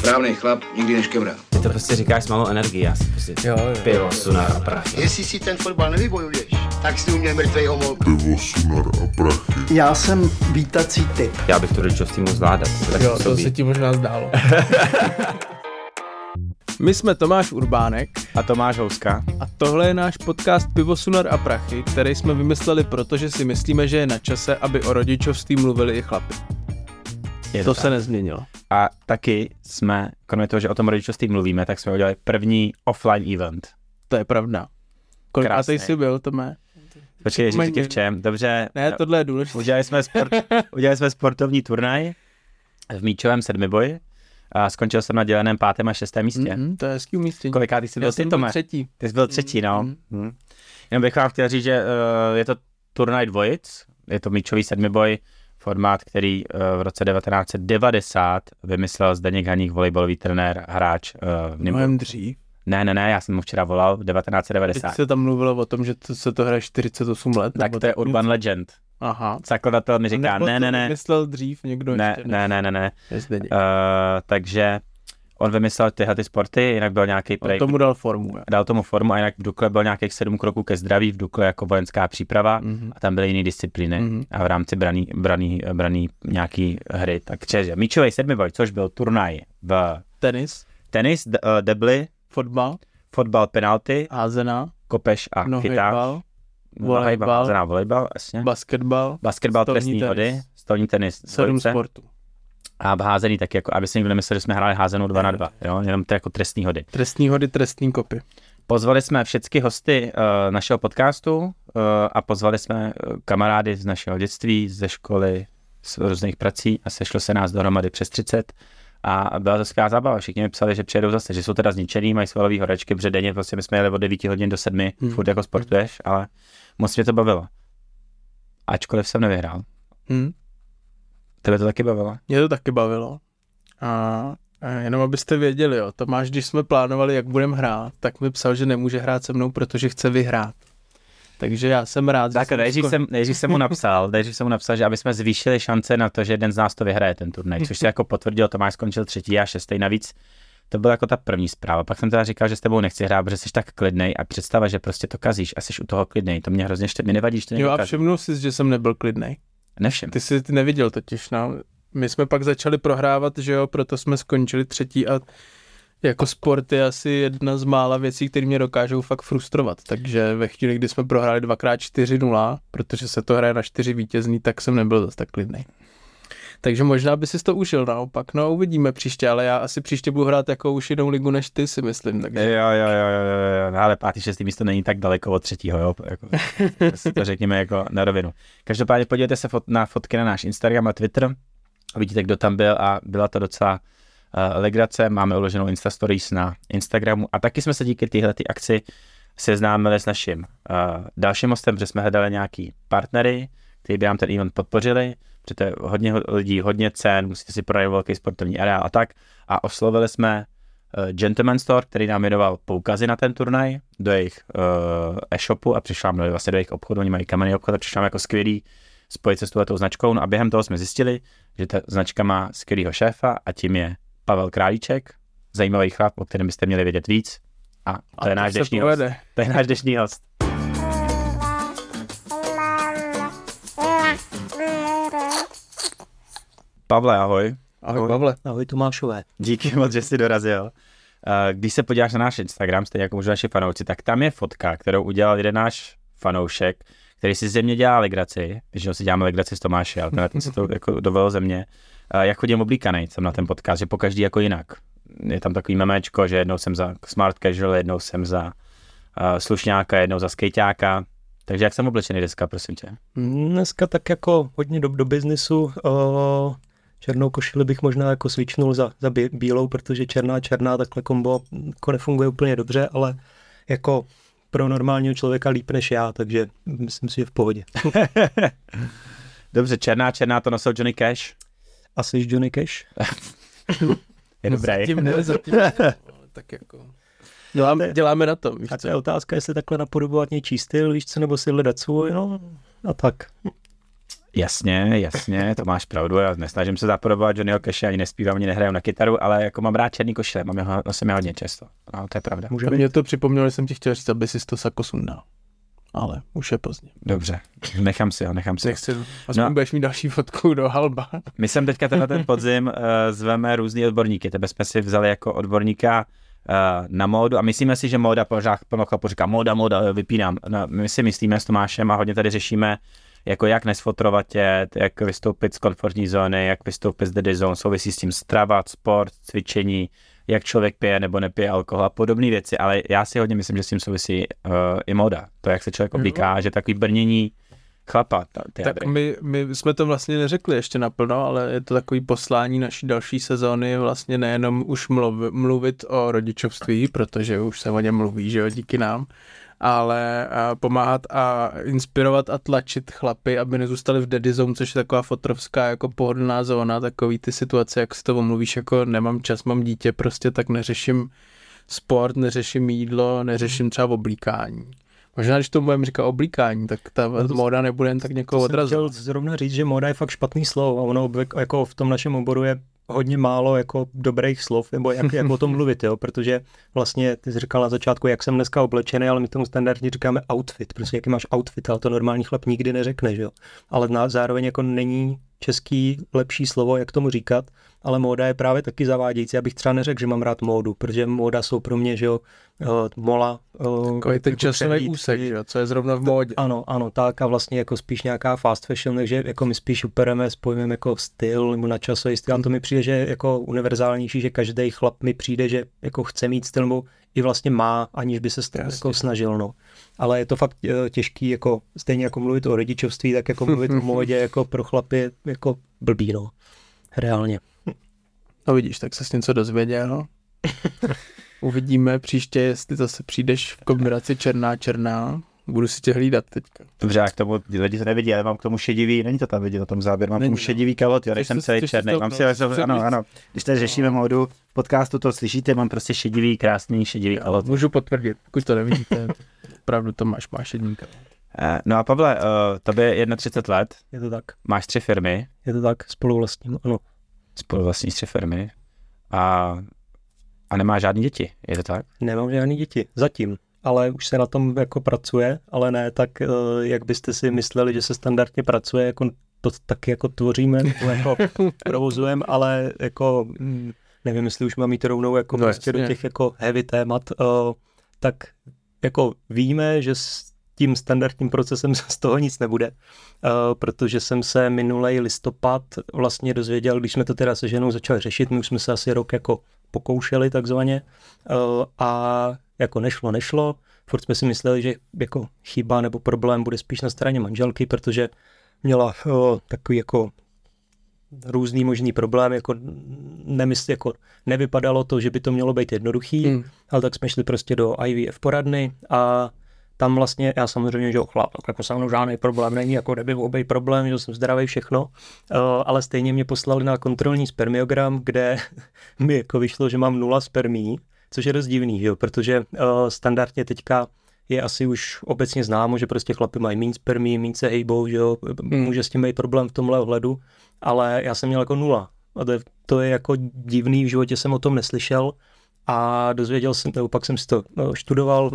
Správný chlap nikdy neškemrá. Ty to prostě říkáš s malou energií, já si prostě Jo, jo. pivo, sunar a prachy. Jestli si ten fotbal nevybojuješ, tak si u mě mrtvej homol. pivo, sunar a prachy. Já jsem vítací typ. Já bych to rodičovství mohl zvládat. To tak Jo, to působí. se ti možná zdálo. My jsme Tomáš Urbánek A Tomáš Houska. a tohle je náš podcast Pivo, Sunar a Prachy, který jsme vymysleli proto, že si myslíme, že je na čase, aby o rodičovství mluvili i chlapi. Je To tak. se nezměnilo. A taky jsme, kromě toho, že o tom rodičovství mluvíme, tak jsme udělali první offline event. To je pravda. Kolik a Krásný. jsi byl, Tomé? Počkej, ti v čem. Dobře, Ne, tohle je důležité. udělali, jsme sport, udělali jsme sportovní turnaj v míčovém sedmiboji a skončil jsem na děleném pátém a šestém místě. Mm-hmm, to je hezký umístění. Kolikátý jsi byl Já ty, jsem byl Tome? třetí. Ty jsi byl třetí, no. Mhm. Hmm. Jenom bych vám chtěl říct, že uh, je to turnaj dvojic, je to míčový sedmiboj, formát, který uh, v roce 1990 vymyslel Zdeněk Haník, volejbalový trenér, hráč. Uh, v Nymburku. Mnohem dřív. ne, ne, ne, já jsem mu včera volal, Teď 1990. se tam mluvilo o tom, že to, se to hraje 48 let. Tak to je Urban Legend. Aha. Zakladatel mi říká, ne, ne, ne, Myslel dřív někdo ne, ještě. ne, ne, ne, ne. ne. Uh, takže on vymyslel tyhle ty sporty, jinak byl nějaký On prej, tomu dal formu. jo. dal tomu formu a jinak v Dukle byl nějakých sedm kroků ke zdraví, v Dukle jako vojenská příprava Mhm. a tam byly jiné disciplíny Mhm. a v rámci braný, braný, braný nějaký hry. Takže míčový sedmiboj, což byl turnaj v Tenis, tenis, d- eh, debly, fotbal, fotbal, penalty, házená, kopeš a chytáš. nohybal, Nohejbal, volejbal, házená volejbal, jasně. basketbal, Basketbal, trestní hody, stolní tenis, sedm sportů. A házený taky, jako, aby si někdo nemyslel, že jsme hráli házenou 2 na 2, jo? jenom to jako trestní hody. Trestní hody, trestní kopy. Pozvali jsme všechny hosty uh, našeho podcastu uh, a pozvali jsme uh, kamarády z našeho dětství, ze školy, z různých prací a sešlo se nás dohromady přes 30 a byla to skvělá zábava. Všichni mi psali, že přijedou zase, že jsou teda zničený, mají svalový horečky, protože denně prostě my jsme jeli od 9 hodin do 7, hmm. Hmm. furt jako sportuješ, ale moc mě to bavilo. Ačkoliv jsem nevyhrál. Hm? Tebe to taky bavilo? Mě to taky bavilo. A, a jenom abyste věděli, jo, Tomáš, když jsme plánovali, jak budeme hrát, tak mi psal, že nemůže hrát se mnou, protože chce vyhrát. Takže já jsem rád. že Tak nejdřív jsem, nejdřív jsem mu napsal, nejdřív jsem mu napsal, že aby jsme zvýšili šance na to, že jeden z nás to vyhraje ten turnaj, což se jako potvrdil, Tomáš skončil třetí a šestý navíc. To byla jako ta první zpráva. Pak jsem teda říkal, že s tebou nechci hrát, protože jsi tak klidnej a představa, že prostě to kazíš a jsi u toho klidnej. To mě hrozně štve, mi nevadí, že to Jo a všimnul jsi, že jsem nebyl klidnej. Nevšim. Ty jsi ty neviděl totiž, no. My jsme pak začali prohrávat, že jo, proto jsme skončili třetí a jako sport je asi jedna z mála věcí, které mě dokážou fakt frustrovat. Takže ve chvíli, kdy jsme prohráli dvakrát 4-0, protože se to hraje na čtyři vítězný, tak jsem nebyl zase tak klidný. Takže možná by si to užil naopak. No uvidíme příště, ale já asi příště budu hrát jako už jinou ligu než ty si myslím. Takže... Jo, jo, jo, jo, jo, jo, no, ale pátý, šestý místo není tak daleko od třetího, jo, jako, to řekněme jako na rovinu. Každopádně podívejte se fot, na fotky na náš Instagram a Twitter, vidíte, kdo tam byl a byla to docela uh, legrace, máme uloženou Insta Stories na Instagramu a taky jsme se díky téhle akci seznámili s naším uh, dalším hostem, protože jsme hledali nějaký partnery, kteří by nám ten event podpořili, protože to je hodně ho- lidí, hodně cen, musíte si pronajít velký sportovní areál a tak. A oslovili jsme uh, Gentleman Store, který nám věnoval poukazy na ten turnaj do jejich uh, e-shopu a přišla nám vlastně do jejich obchodu, oni mají kamenný obchod a přišla nám jako skvělý spojit se s touhletou značkou. No a během toho jsme zjistili, že ta značka má skvělého šéfa a tím je Pavel Králíček, zajímavý chlap, o kterém byste měli vědět víc. A to A je náš dnešní host. To je náš dnešní host. Pavle, ahoj. Ahoj, Pavle. Ahoj Tomášové. Díky moc, že jsi dorazil. Eh, Když se podíváš na náš Instagram, stejně jako možná naši fanoušci, tak tam je fotka, kterou udělal jeden náš fanoušek, který si ze mě dělá legraci, když si děláme legraci s Tomáši, ale tenhle ten si to jako dovolil ze mě. Eh, Jak chodím oblíkaný jsem na ten podcast, že po každý jako jinak. Je tam takový memečko, že jednou jsem za smart casual, jednou jsem za uh, slušňáka, jednou za skejťáka. Takže jak jsem oblečený dneska, prosím tě? Dneska tak jako hodně do, do biznisu. Uh, černou košili bych možná jako svičnul za, za bí, bílou, protože černá černá takhle kombo jako nefunguje úplně dobře, ale jako pro normálního člověka líp než já, takže myslím si, že v pohodě. Dobře, černá, černá to nosil Johnny Cash. A jsi Johnny Cash? Je dobrý. Zatím ne, zatím ne, tak jako... No a děláme na tom, víš A co? to je otázka, jestli takhle napodobovat něčí styl, víš co, nebo si hledat svůj, no a tak. Jasně, jasně, to máš pravdu, já nesnažím se zapodobovat Johnnyho Cash, ani nespívám, ani nehraju na kytaru, ale jako mám rád černý košile, mám ho, nosím je hodně často, no, to je pravda. Může To mě to připomnělo, že jsem ti chtěl říct, aby si to sako sundal. Ale už je pozdě. Dobře, nechám si ho, nechám si ho. Nechci, aspoň No. budeš mít další fotku do halba. My sem teďka tenhle ten podzim uh, zveme různý odborníky. Tebe jsme si vzali jako odborníka uh, na módu a myslíme si, že móda, pořád plno chlapů říká móda, móda, vypínám. No, my si myslíme s Tomášem a hodně tady řešíme, jako jak nesfotrovatět, jak vystoupit z komfortní zóny, jak vystoupit z dead zone, souvisí s tím strava, sport, cvičení, jak člověk pije nebo nepije alkohol a podobné věci, ale já si hodně myslím, že s tím souvisí uh, i móda. To, jak se člověk oblíká, že takový brnění chlapa. ta- Ty Tak my, my jsme to vlastně neřekli ještě naplno, ale je to takový poslání naší další sezóny vlastně nejenom už mluv, mluvit o rodičovství, protože už se o něm mluví, že jo, díky nám, ale a pomáhat a inspirovat a tlačit chlapy, aby nezůstali v daddy zone, což je taková fotrovská jako pohodlná zóna, takový ty situace, jak si to omluvíš, jako nemám čas, mám dítě, prostě tak neřeším sport, neřeším jídlo, neřeším třeba oblíkání. Možná, když to budeme říkat oblíkání, tak ta No to- móda nebude jen tak někoho odrazovat. chtěl zrovna říct, že móda je fakt špatný slovo a ono jako v tom našem oboru je hodně málo jako dobrých slov, nebo jak, jak o tom mluvit, jo, protože vlastně ty jsi říkal na začátku, jak jsem dneska oblečený, ale my tomu standardně říkáme outfit, prostě jaký máš outfit, ale to normální chlap nikdy neřekne, že jo. Ale na, zároveň jako není český lepší slovo, jak tomu říkat, ale móda je právě taky zavádějící. Já bych třeba neřekl, že mám rád módu, protože móda jsou pro mě, že jo, eh, mola. eh, Takový ten jako časový přehlídky, úsek, že jo, co je zrovna v módě. ano, ano, tak a vlastně jako spíš nějaká fast fashion, takže jako my spíš upereme s pojmem jako styl nebo na časový styl. A to mi přijde, že jako univerzálnější, že každý chlap mi přijde, že jako chce mít styl nebo i vlastně má, aniž by se st- Jasně. jako snažil. No. Ale je to fakt eh, těžký, jako stejně jako mluvit o rodičovství, tak jako mluvit o módě jako pro chlapy jako blbý, no. Reálně. No vidíš, tak se s něco dozvěděl. Uvidíme příště, jestli zase přijdeš v kombinaci černá černá. Budu si tě hlídat teďka. Dobře, jak tomu lidi to nevidí, ale mám k tomu šedivý, není to tam vidět na tom záběru, mám k tomu no. šedivý kalot, jo, Chceš jsem se- celý černý, mám si, ano, ano, když tady řešíme módu v podcastu, to slyšíte, mám prostě šedivý, krásný šedivý kalot. Můžu potvrdit, pokud to nevidíte. Opravdu to máš, máš jedníka. Eh, No a Pavle, uh, tobě je 31 let, Je to tak. máš tři firmy, Je to tak, spolu vlastním, ano. spolu vlastní tři firmy a, a nemá žádný děti, je to tak? Nemám žádný děti, zatím. Ale už se na tom jako pracuje, ale ne tak, eh, jak byste si mysleli, že se standardně pracuje, jako to taky jako tvoříme, jako provozujeme, ale jako mm, nevím, jestli už mám jít rovnou jako No prostě do jasně. těch jako heavy témat, eh, tak jako víme, že s tím standardním procesem z toho nic nebude, eh, protože jsem se minulej listopad vlastně dozvěděl, když jsme to teda se ženou začali řešit, my už jsme se asi rok jako pokoušeli takzvaně eh, a jako nešlo, nešlo, furt jsme si mysleli, že jako chyba nebo problém bude spíš na straně manželky, protože měla o, takový jako různý možný problém, jako, nemysl, jako nevypadalo to, že by to mělo být jednoduchý, Hmm. ale tak jsme šli prostě do IVF poradny a tam vlastně, já samozřejmě, že jo, chlap, tak jako se mnou žádný problém není, jako nebyl obej problém, že jsem zdravý všechno, uh, ale stejně mě poslali na kontrolní spermiogram, kde mi jako vyšlo, že mám nula spermí, což je dost divný, že jo, protože uh, standardně teďka je asi už obecně známo, že prostě chlapy mají méně spermí, méně se hejbou, že jo, Hmm. může s tím být problém v tomhle ohledu, ale já jsem měl jako nula. A to je, to je jako divný, v životě jsem o tom neslyšel a dozvěděl jsem, nebo pak jsem si to no, študoval,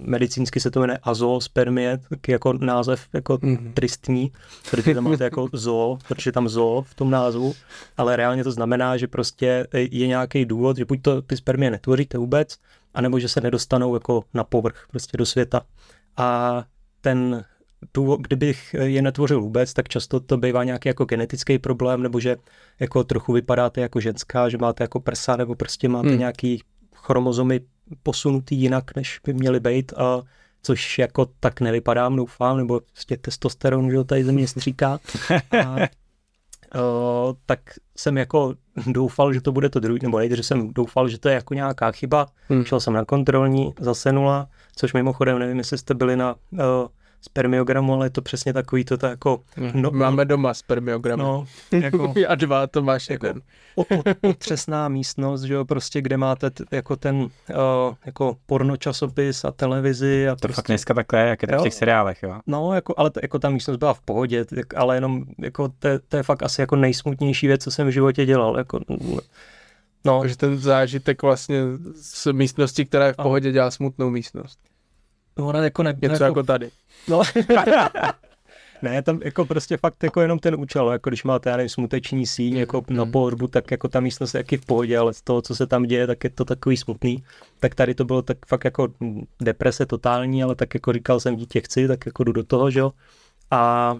medicínsky se to jmenuje azoospermie, taky jako název jako Mhm. tristní, protože tam máte jako zoo, protože tam zoo v tom názvu, ale reálně to znamená, že prostě je nějaký důvod, že buď to ty spermie netvoříte vůbec, anebo že se nedostanou jako na povrch, prostě do světa. A ten důvod, kdybych je netvořil vůbec, tak často to bývá nějaký jako genetický problém, nebo že jako trochu vypadáte jako ženská, že máte jako prsa, nebo prostě máte Hmm. nějaký chromozomy posunutý jinak, než by měly být, a což jako tak nevypadám, doufám, nebo prostě testosteron, že jo, tady ze mě stříká. A, jsem jako doufal, že to bude to druhý, nebo nejde, že jsem doufal, že to je jako nějaká chyba. Hmm. Šel jsem na kontrolní, zase nula, což mimochodem nevím, jestli jste byli na uh, spermiogramu, ale je to přesně takový to, to jako, No, Máme doma spermiogram. no, jako A dva, to máš Jako- jeden. otřesná místnost, že jo, prostě, kde máte t- jako ten uh, jako pornočasopis a televizi a To prostě, fakt dneska takhle je, jak je to v těch seriálech, jo. No, jako, ale to, jako ta místnost byla v pohodě, tak, ale jenom jako to, je- to je fakt asi jako nejsmutnější věc, co jsem v životě dělal. Jako, no, Takže ten zážitek vlastně z místnosti, která je v pohodě, dělá smutnou místnost. Ona jako ne, Něco jako, jako tady. No. ne, tam jako prostě fakt jako jenom ten účel, jako když máte, já nevím, smuteční síň jako na pohorbu, tak jako ta místnost je taky v pohodě, ale z toho, co se tam děje, tak je to takový smutný. Tak tady to bylo tak fakt jako mm, deprese totální, ale tak jako říkal jsem dítě chci, tak jako jdu do toho, že jo. A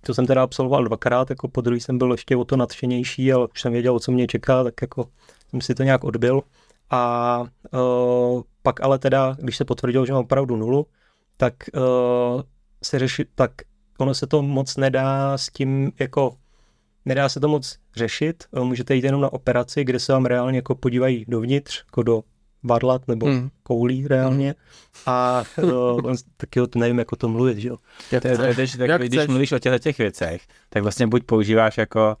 to jsem teda absolvoval dvakrát, jako po druhý jsem byl ještě o to nadšenější, ale už jsem věděl, co mě čeká, tak jako jsem si to nějak odbil. A uh, pak ale teda, když se potvrdilo, že mám opravdu nulu, tak uh, se řeši, tak ono se to moc nedá s tím jako nedá se to moc řešit, Eh, můžete jít jenom na operaci, kde se vám reálně jako podívají dovnitř, jako do varlat nebo Hmm. koulí reálně a uh, taky o tom nevím, jako to mluvit, že jo. To je, to je, to je Jak takový, když chceš. mluvíš o těchto těch věcech, tak vlastně buď používáš jako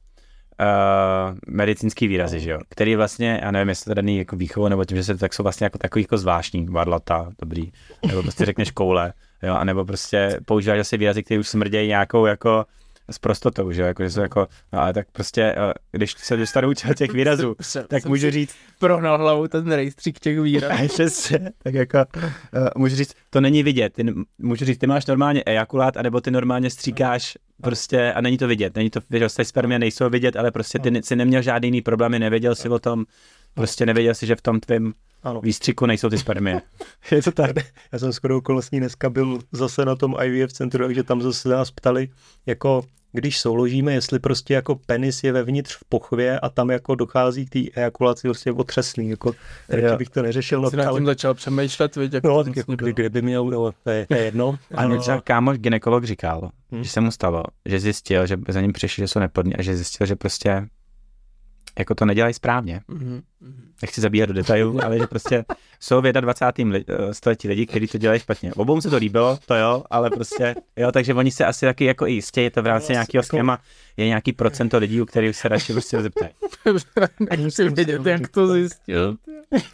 uh, medicínský výrazy, že jo, který vlastně, já nevím, jestli to daný jako výchovou, nebo tím, že se tak jsou vlastně jako takový jako zvláštní, varlata, dobrý, nebo prostě řekneš koule, jo, anebo prostě používáš asi výrazy, které už smrdějí nějakou jako s prostotou, že jako, že jsou jako, no ale tak prostě, uh, když se dostanu těch výrazů, Jsem- tak jsem můžu říct, Prohnal hlavou ten rejstřík těch výrazů. přesně, tak jako, uh, můžu říct, to není vidět, ty, můžu říct, ty máš normálně ejakulát, anebo ty normálně stříkáš prostě a není to vidět, není to, víš, ty spermie nejsou vidět, ale prostě ty si neměl žádný jiný problémy, nevěděl si o tom, prostě nevěděl si, že v tom tvém Ano. výstřiku nejsou ty spermie. Je to tak? Já jsem skoro okolností dneska byl zase na tom IVF centru, takže tam zase nás ptali, jako když souložíme, jestli prostě jako penis je vevnitř v pochvě a tam jako dochází k té ejakulaci prostě otřesný, jako radši Jo. bych to neřešil, no, Jsi nad ale, tím začal přemýšlet, viď, jak no to tak jako bylo. kdy, kdyby měl, no, to je, to je jedno. A mě třeba kámoš ginekolog říkal, Hmm. že se mu stalo, že zjistil, že za ním přišli, že jsou neplodní a že zjistil, že prostě jako to nedělají správně. Mhm, mhm. nechci zabíhat do detailů, ale že prostě jsou v 21. Li, eh, století lidi, kteří to dělají špatně. Obou se to líbilo, to jo, ale prostě, jo, takže oni se asi taky jako i jistě, je to v rámci nějakého schéma, je nějaký procento lidí, u kterých se radši prostě zeptají. Nechci vědět, jak to zjistil.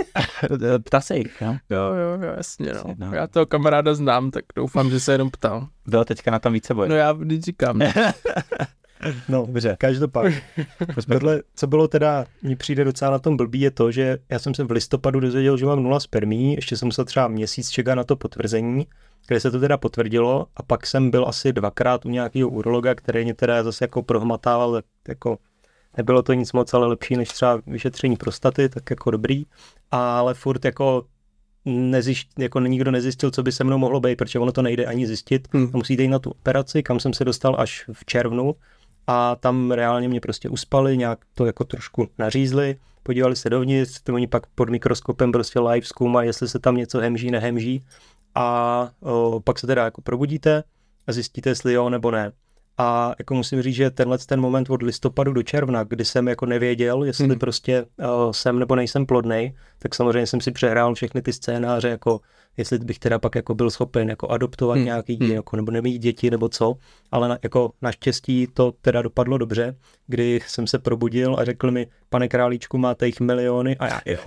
Ptá se jich, no. Jo, jo, jo, jasně, no. No. Já toho kamaráda znám, tak doufám, že se jenom ptal. Bylo teďka na tom více boje. No já vždyť říkám. No, Dobře. Každopádně. Tohle, co bylo teda, mně přijde docela na tom blbý, je to, že já jsem se v listopadu dozvěděl, že mám nula spermí, ještě jsem musel třeba měsíc čekat na to potvrzení, kde se to teda potvrdilo a pak jsem byl asi dvakrát u nějakého urologa, který mě teda zase jako prohmatával, jako nebylo to nic moc, ale lepší než třeba vyšetření prostaty, tak jako dobrý, ale furt jako nezjišť, jako nikdo nezjistil, co by se mnou mohlo být, protože ono to nejde ani zjistit. Hmm. Musíte jít na tu operaci, kam jsem se dostal až v červnu a tam reálně mě prostě uspali, nějak to jako trošku nařízli, podívali se dovnitř, to oni pak pod mikroskopem prostě live zkoumají, jestli se tam něco hemží, nehemží a o, pak se teda jako probudíte a zjistíte, jestli jo nebo ne. A jako musím říct, že tenhle ten moment od listopadu do června, kdy jsem jako nevěděl, jestli Hmm. prostě uh, jsem nebo nejsem plodnej, tak samozřejmě jsem si přehrál všechny ty scénáře, jako jestli bych teda pak jako byl schopen jako adoptovat Hmm. nějaký, Hmm. hmm. jako, nebo nemít děti nebo co, ale na, jako naštěstí to teda dopadlo dobře, kdy jsem se probudil a řekl mi, pane králíčku, máte jich miliony a já, jo,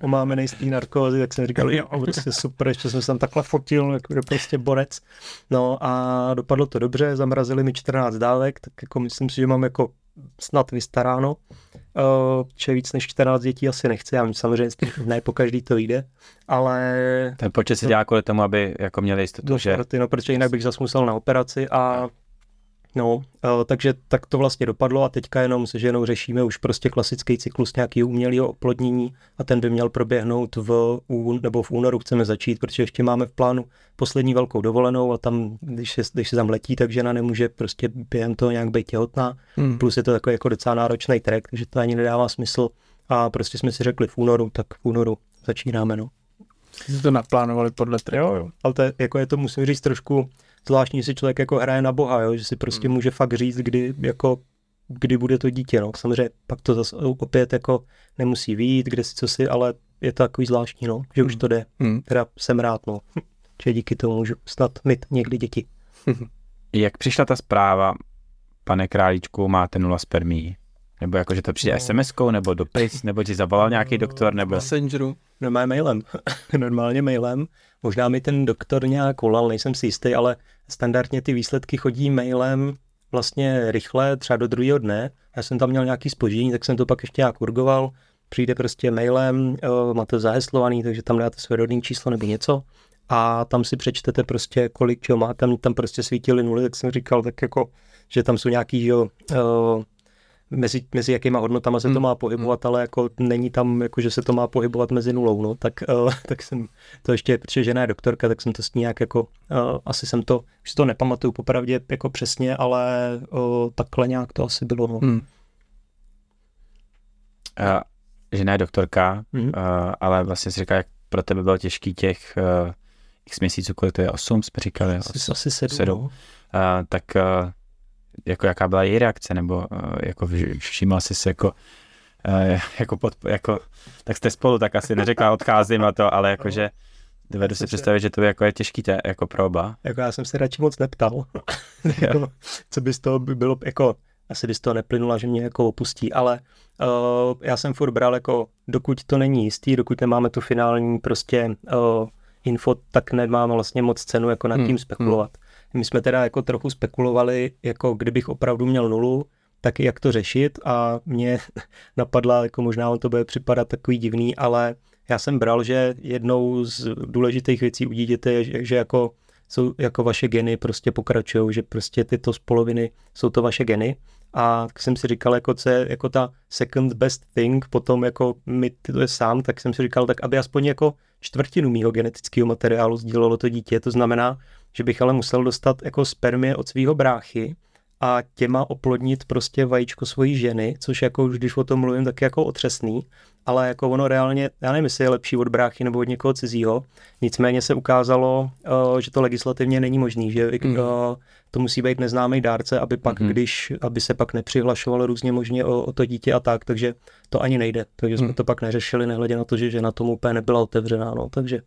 máme nejistý narkózy, tak jsem říkal, jo, prostě super, ještě jsem se tam takhle fotil, jako je prostě borec. No a dopadlo to dobře, zamrazili mi 14 dávek, tak jako myslím si, že mám jako snad vystaráno. Uh, že víc než 14 dětí asi nechci, já vím, samozřejmě ne po každý to jde, ale Ten počet se dělá kvůli tomu, aby jako měli jistotu, do že šorty, no, protože jinak bych zase musel na operaci a no, uh, takže tak to vlastně dopadlo a teďka jenom se ženou řešíme už prostě klasický cyklus nějakého umělého oplodnění a ten by měl proběhnout v, nebo v únoru chceme začít, protože ještě máme v plánu poslední velkou dovolenou a tam, když se, když se tam letí, tak žena nemůže prostě během toho nějak být těhotná, Hmm. plus je to takový jako docela náročný track, takže to ani nedává smysl a prostě jsme si řekli v únoru, tak v únoru začínáme, no. Jsi to naplánovali podle trhu. Jo, jo. Ale to je, jako je to, musím říct, trošku zvláštní, že si člověk jako hraje na boha, jo? že si prostě Hmm. může fakt říct, kdy, jako, kdy bude to dítě. No. Samozřejmě pak to zase opět jako nemusí výjít, kde si co si, ale je to takový zvláštní, no, že už Hmm. to jde. Hmm. Teda jsem rád, no. že díky tomu můžu snad mít někdy děti. Jak přišla ta zpráva, pane králíčku, máte nula spermí? Nebo jako, že to přijde No. SMS-kou, nebo dopis, nebo ti zavolal nějaký doktor, nebo... Messengeru. Normálně mailem. Normálně mailem. Možná mi ten doktor nějak volal, nejsem si jistý, ale standardně ty výsledky chodí mailem vlastně rychle, třeba do druhého dne. Já jsem tam měl nějaký spoždění, tak jsem to pak ještě nějak urgoval. Přijde prostě mailem, eh, máte zaheslovaný, takže tam dáte své rodné číslo nebo něco a tam si přečtete prostě, kolik čeho má, tam, tam prostě svítily nuly, tak jsem říkal, tak jako, že tam jsou nějaký, jo, eh, mezi, mezi jakýma hodnotama se to Hmm, má pohybovat, ale jako není tam, jako, že se to má pohybovat mezi nulou, no, tak, uh, tak jsem to ještě, protože žena je doktorka, tak jsem to s ní nějak jako, uh, asi jsem to, už si to nepamatuju popravdě jako přesně, ale uh, takhle nějak to asi bylo, no. Hmm. Uh, žena je doktorka, Mhm. uh, ale vlastně si říká, jak pro tebe bylo těžký těch uh, x měsíců, kolik to je, 8 jsme říkali, Asi, asi sedm, sedm. No. uh, tak uh, jako jaká byla její reakce, nebo uh, jako všímal jsi se jako, uh, jako, pod, jako, tak jste spolu, tak asi neřekla odcházím a to, ale jakože dovedu si představit, že to jako je těžký te, jako pro oba. Jako já jsem se radši moc neptal, jako, co by z toho by bylo, jako, asi by z toho neplynula, že mě jako opustí, ale uh, já jsem furt bral jako, dokud to není jistý, dokud nemáme tu finální prostě uh, info, tak nemáme vlastně moc cenu jako nad Hmm, tím spekulovat. My jsme teda jako trochu spekulovali, jako kdybych opravdu měl nulu, tak jak to řešit? A mě napadla, jako možná on to bude připadat takový divný, ale já jsem bral, že jednou z důležitých věcí u dítěte je, že, že jako jsou jako vaše geny prostě pokračují, že prostě tyto z poloviny jsou to vaše geny a tak jsem si říkal, jako co je jako ta second best thing, potom jako mi to je sám, tak jsem si říkal, tak aby aspoň jako čtvrtinu mýho genetického materiálu sdílelo to dítě, to znamená, že bych ale musel dostat jako spermie od svého bráchy a těma oplodnit prostě vajíčko svojí ženy, což jako už když o tom mluvím, tak je jako otřesný, ale jako ono reálně, já nevím, jestli je lepší od bráchy nebo od někoho cizího, nicméně se ukázalo, uh, že to legislativně není možný, že Mhm. To musí být neznámý dárce, aby pak, Mhm. když, aby se pak nepřihlašovalo různě možně o, o to dítě a tak, takže to ani nejde, takže jsme Mhm. to pak neřešili, nehledě na to, že žena tomu úplně nebyla otevřená, no, takže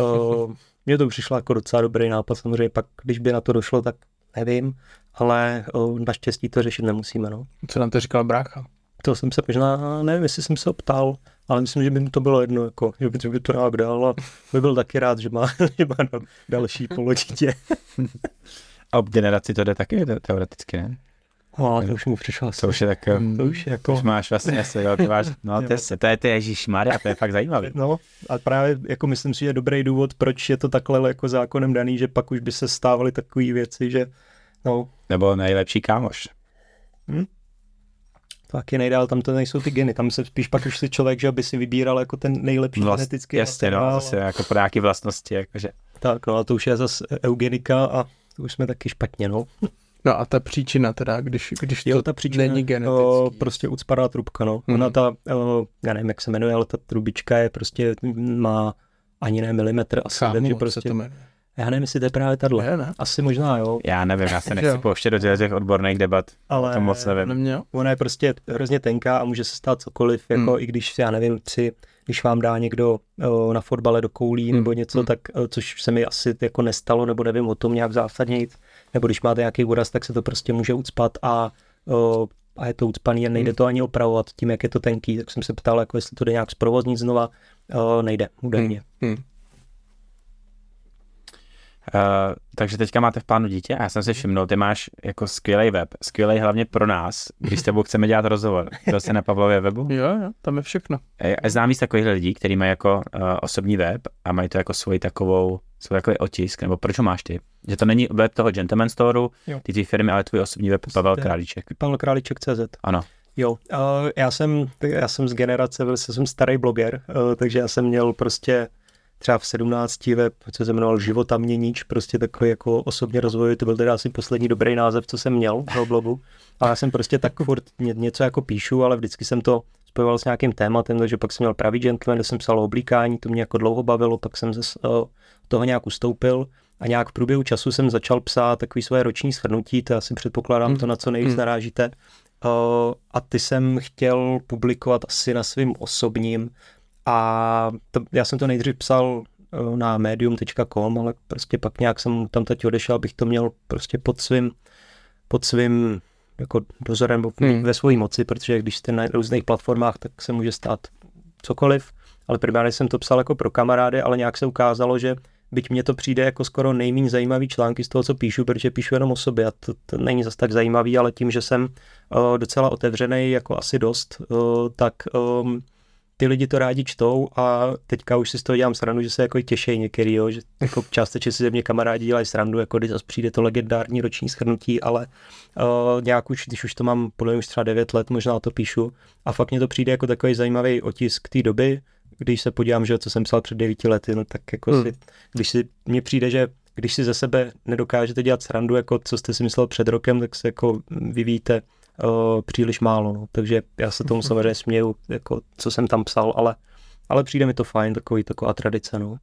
uh, mně to přišlo jako docela dobrý nápad, samozřejmě pak, když by na to došlo, tak nevím, ale uh, naštěstí to řešit nemusíme, no. Co nám to říkal brácha? To jsem se možná, nevím, jestli jsem se ho ptal, ale myslím, že by mu to bylo jedno, jako, že by, že by to nějak dal a by byl taky rád, že má, že má dal- další polodítě. A ob generaci to jde taky te- teoreticky, ne? No, to už mi přišlo asi. To už je tak, eh, To už je jako, už máš vlastně asi, jo, ty máš, no to je, to je, to je Ježíš Maria, to je fakt zajímavý. no, a právě jako myslím si, že je dobrý důvod, proč je to takhle jako zákonem daný, že pak už by se stávaly takové věci, že no, Nebo nejlepší kámoš. to taky nejdál, tam to nejsou ty geny, tam se spíš pak už si člověk, že aby si vybíral jako ten nejlepší Vlast, genetický jasně, no, zase jako pro nějaké vlastnosti, jakože. Tak, no a to už je zase eugenika a to už jsme taky špatně, no. No a ta příčina teda, když, když Jo, to ta příčina není o, genetický. prostě ucpará trubka, no. Mhm. Ona ta, o, já nevím, jak se jmenuje, ale ta trubička je prostě, má ani ne milimetr asi, Chámu, se prostě, to jmenuje. já nevím, jestli to je právě tahle. Ne, ne. Asi možná, jo, Já nevím, já se nechci pouštět do těch odborných debat, ale to moc nevím. Ona je prostě hrozně tenká a může se stát cokoliv, jako Hmm. i když, já nevím, tři, když vám dá někdo o, na fotbale do koulí Hmm. nebo něco, Hmm. tak, o, což se mi asi jako nestalo, nebo nevím o tom nějak zásadně nic, nebo když máte nějaký úraz, tak se to prostě může ucpat a, o, a je to ucpaný a nejde Hmm. to ani opravovat tím, jak je to tenký, tak jsem se ptal, jako jestli to jde nějak zprovoznit znova, nejde, údajně. Hmm. Uh, takže teďka máte v plánu dítě a já jsem si všimnul, ty máš jako skvělý web, skvělý hlavně pro nás, když s tebou chceme dělat rozhovor. Byl jsi na Pavlově webu? Jo, jo, tam je všechno. A znám víc takových lidí, kteří mají jako uh, osobní web a mají to jako svoji takovou, svůj takový otisk, nebo proč ho máš ty? Že to není web toho Gentleman Storeu, ty tvý firmy, ale tvůj osobní web Pavel Králíček. Pavel Králíček CZ. Ano. Jo, uh, já jsem, já jsem z generace, vlastně jsem starý bloger, uh, takže já jsem měl prostě třeba v 17 web, co se jmenoval Života měníč, prostě takový jako osobně rozvoj, to byl teda asi poslední dobrý název, co jsem měl toho blogu. A já jsem prostě tak furt ně, něco jako píšu, ale vždycky jsem to spojoval s nějakým tématem, takže pak jsem měl pravý gentleman, kde jsem psal o oblíkání, to mě jako dlouho bavilo, pak jsem ze uh, toho nějak ustoupil a nějak v průběhu času jsem začal psát takový svoje roční shrnutí, to asi předpokládám to, na co nejvíc Mm. narážíte. Uh, a ty jsem chtěl publikovat asi na svým osobním a to, já jsem to nejdřív psal eh, na medium.com, ale prostě pak nějak jsem tam teď odešel, abych to měl prostě pod svým, pod svým jako dozorem Hmm. ve své moci, protože když jste na různých platformách, tak se může stát cokoliv, ale primárně jsem to psal jako pro kamarády, ale nějak se ukázalo, že byť mně to přijde jako skoro nejméně zajímavý články z toho, co píšu, protože píšu jenom o sobě a to, to není zas tak zajímavý, ale tím, že jsem uh, docela otevřený jako asi dost, uh, tak um, ty lidi to rádi čtou a teďka už si z toho dělám srandu, že se jako těší některý, jo, že jako částečně si ze mě kamarádi dělají srandu, jako když zase přijde to legendární roční schrnutí, ale uh, nějak už, když už to mám podle mě už třeba 9 let, možná to píšu a fakt mně to přijde jako takový zajímavý otisk té doby, když se podívám, že co jsem psal před 9 lety, no tak jako hmm. si, když si, mně přijde, že když si ze sebe nedokážete dělat srandu, jako co jste si myslel před rokem, tak se jako vyvíjíte uh, příliš málo, no. takže já se tomu samozřejmě směju, jako co jsem tam psal, ale, ale přijde mi to fajn, takový, taková tradice, no.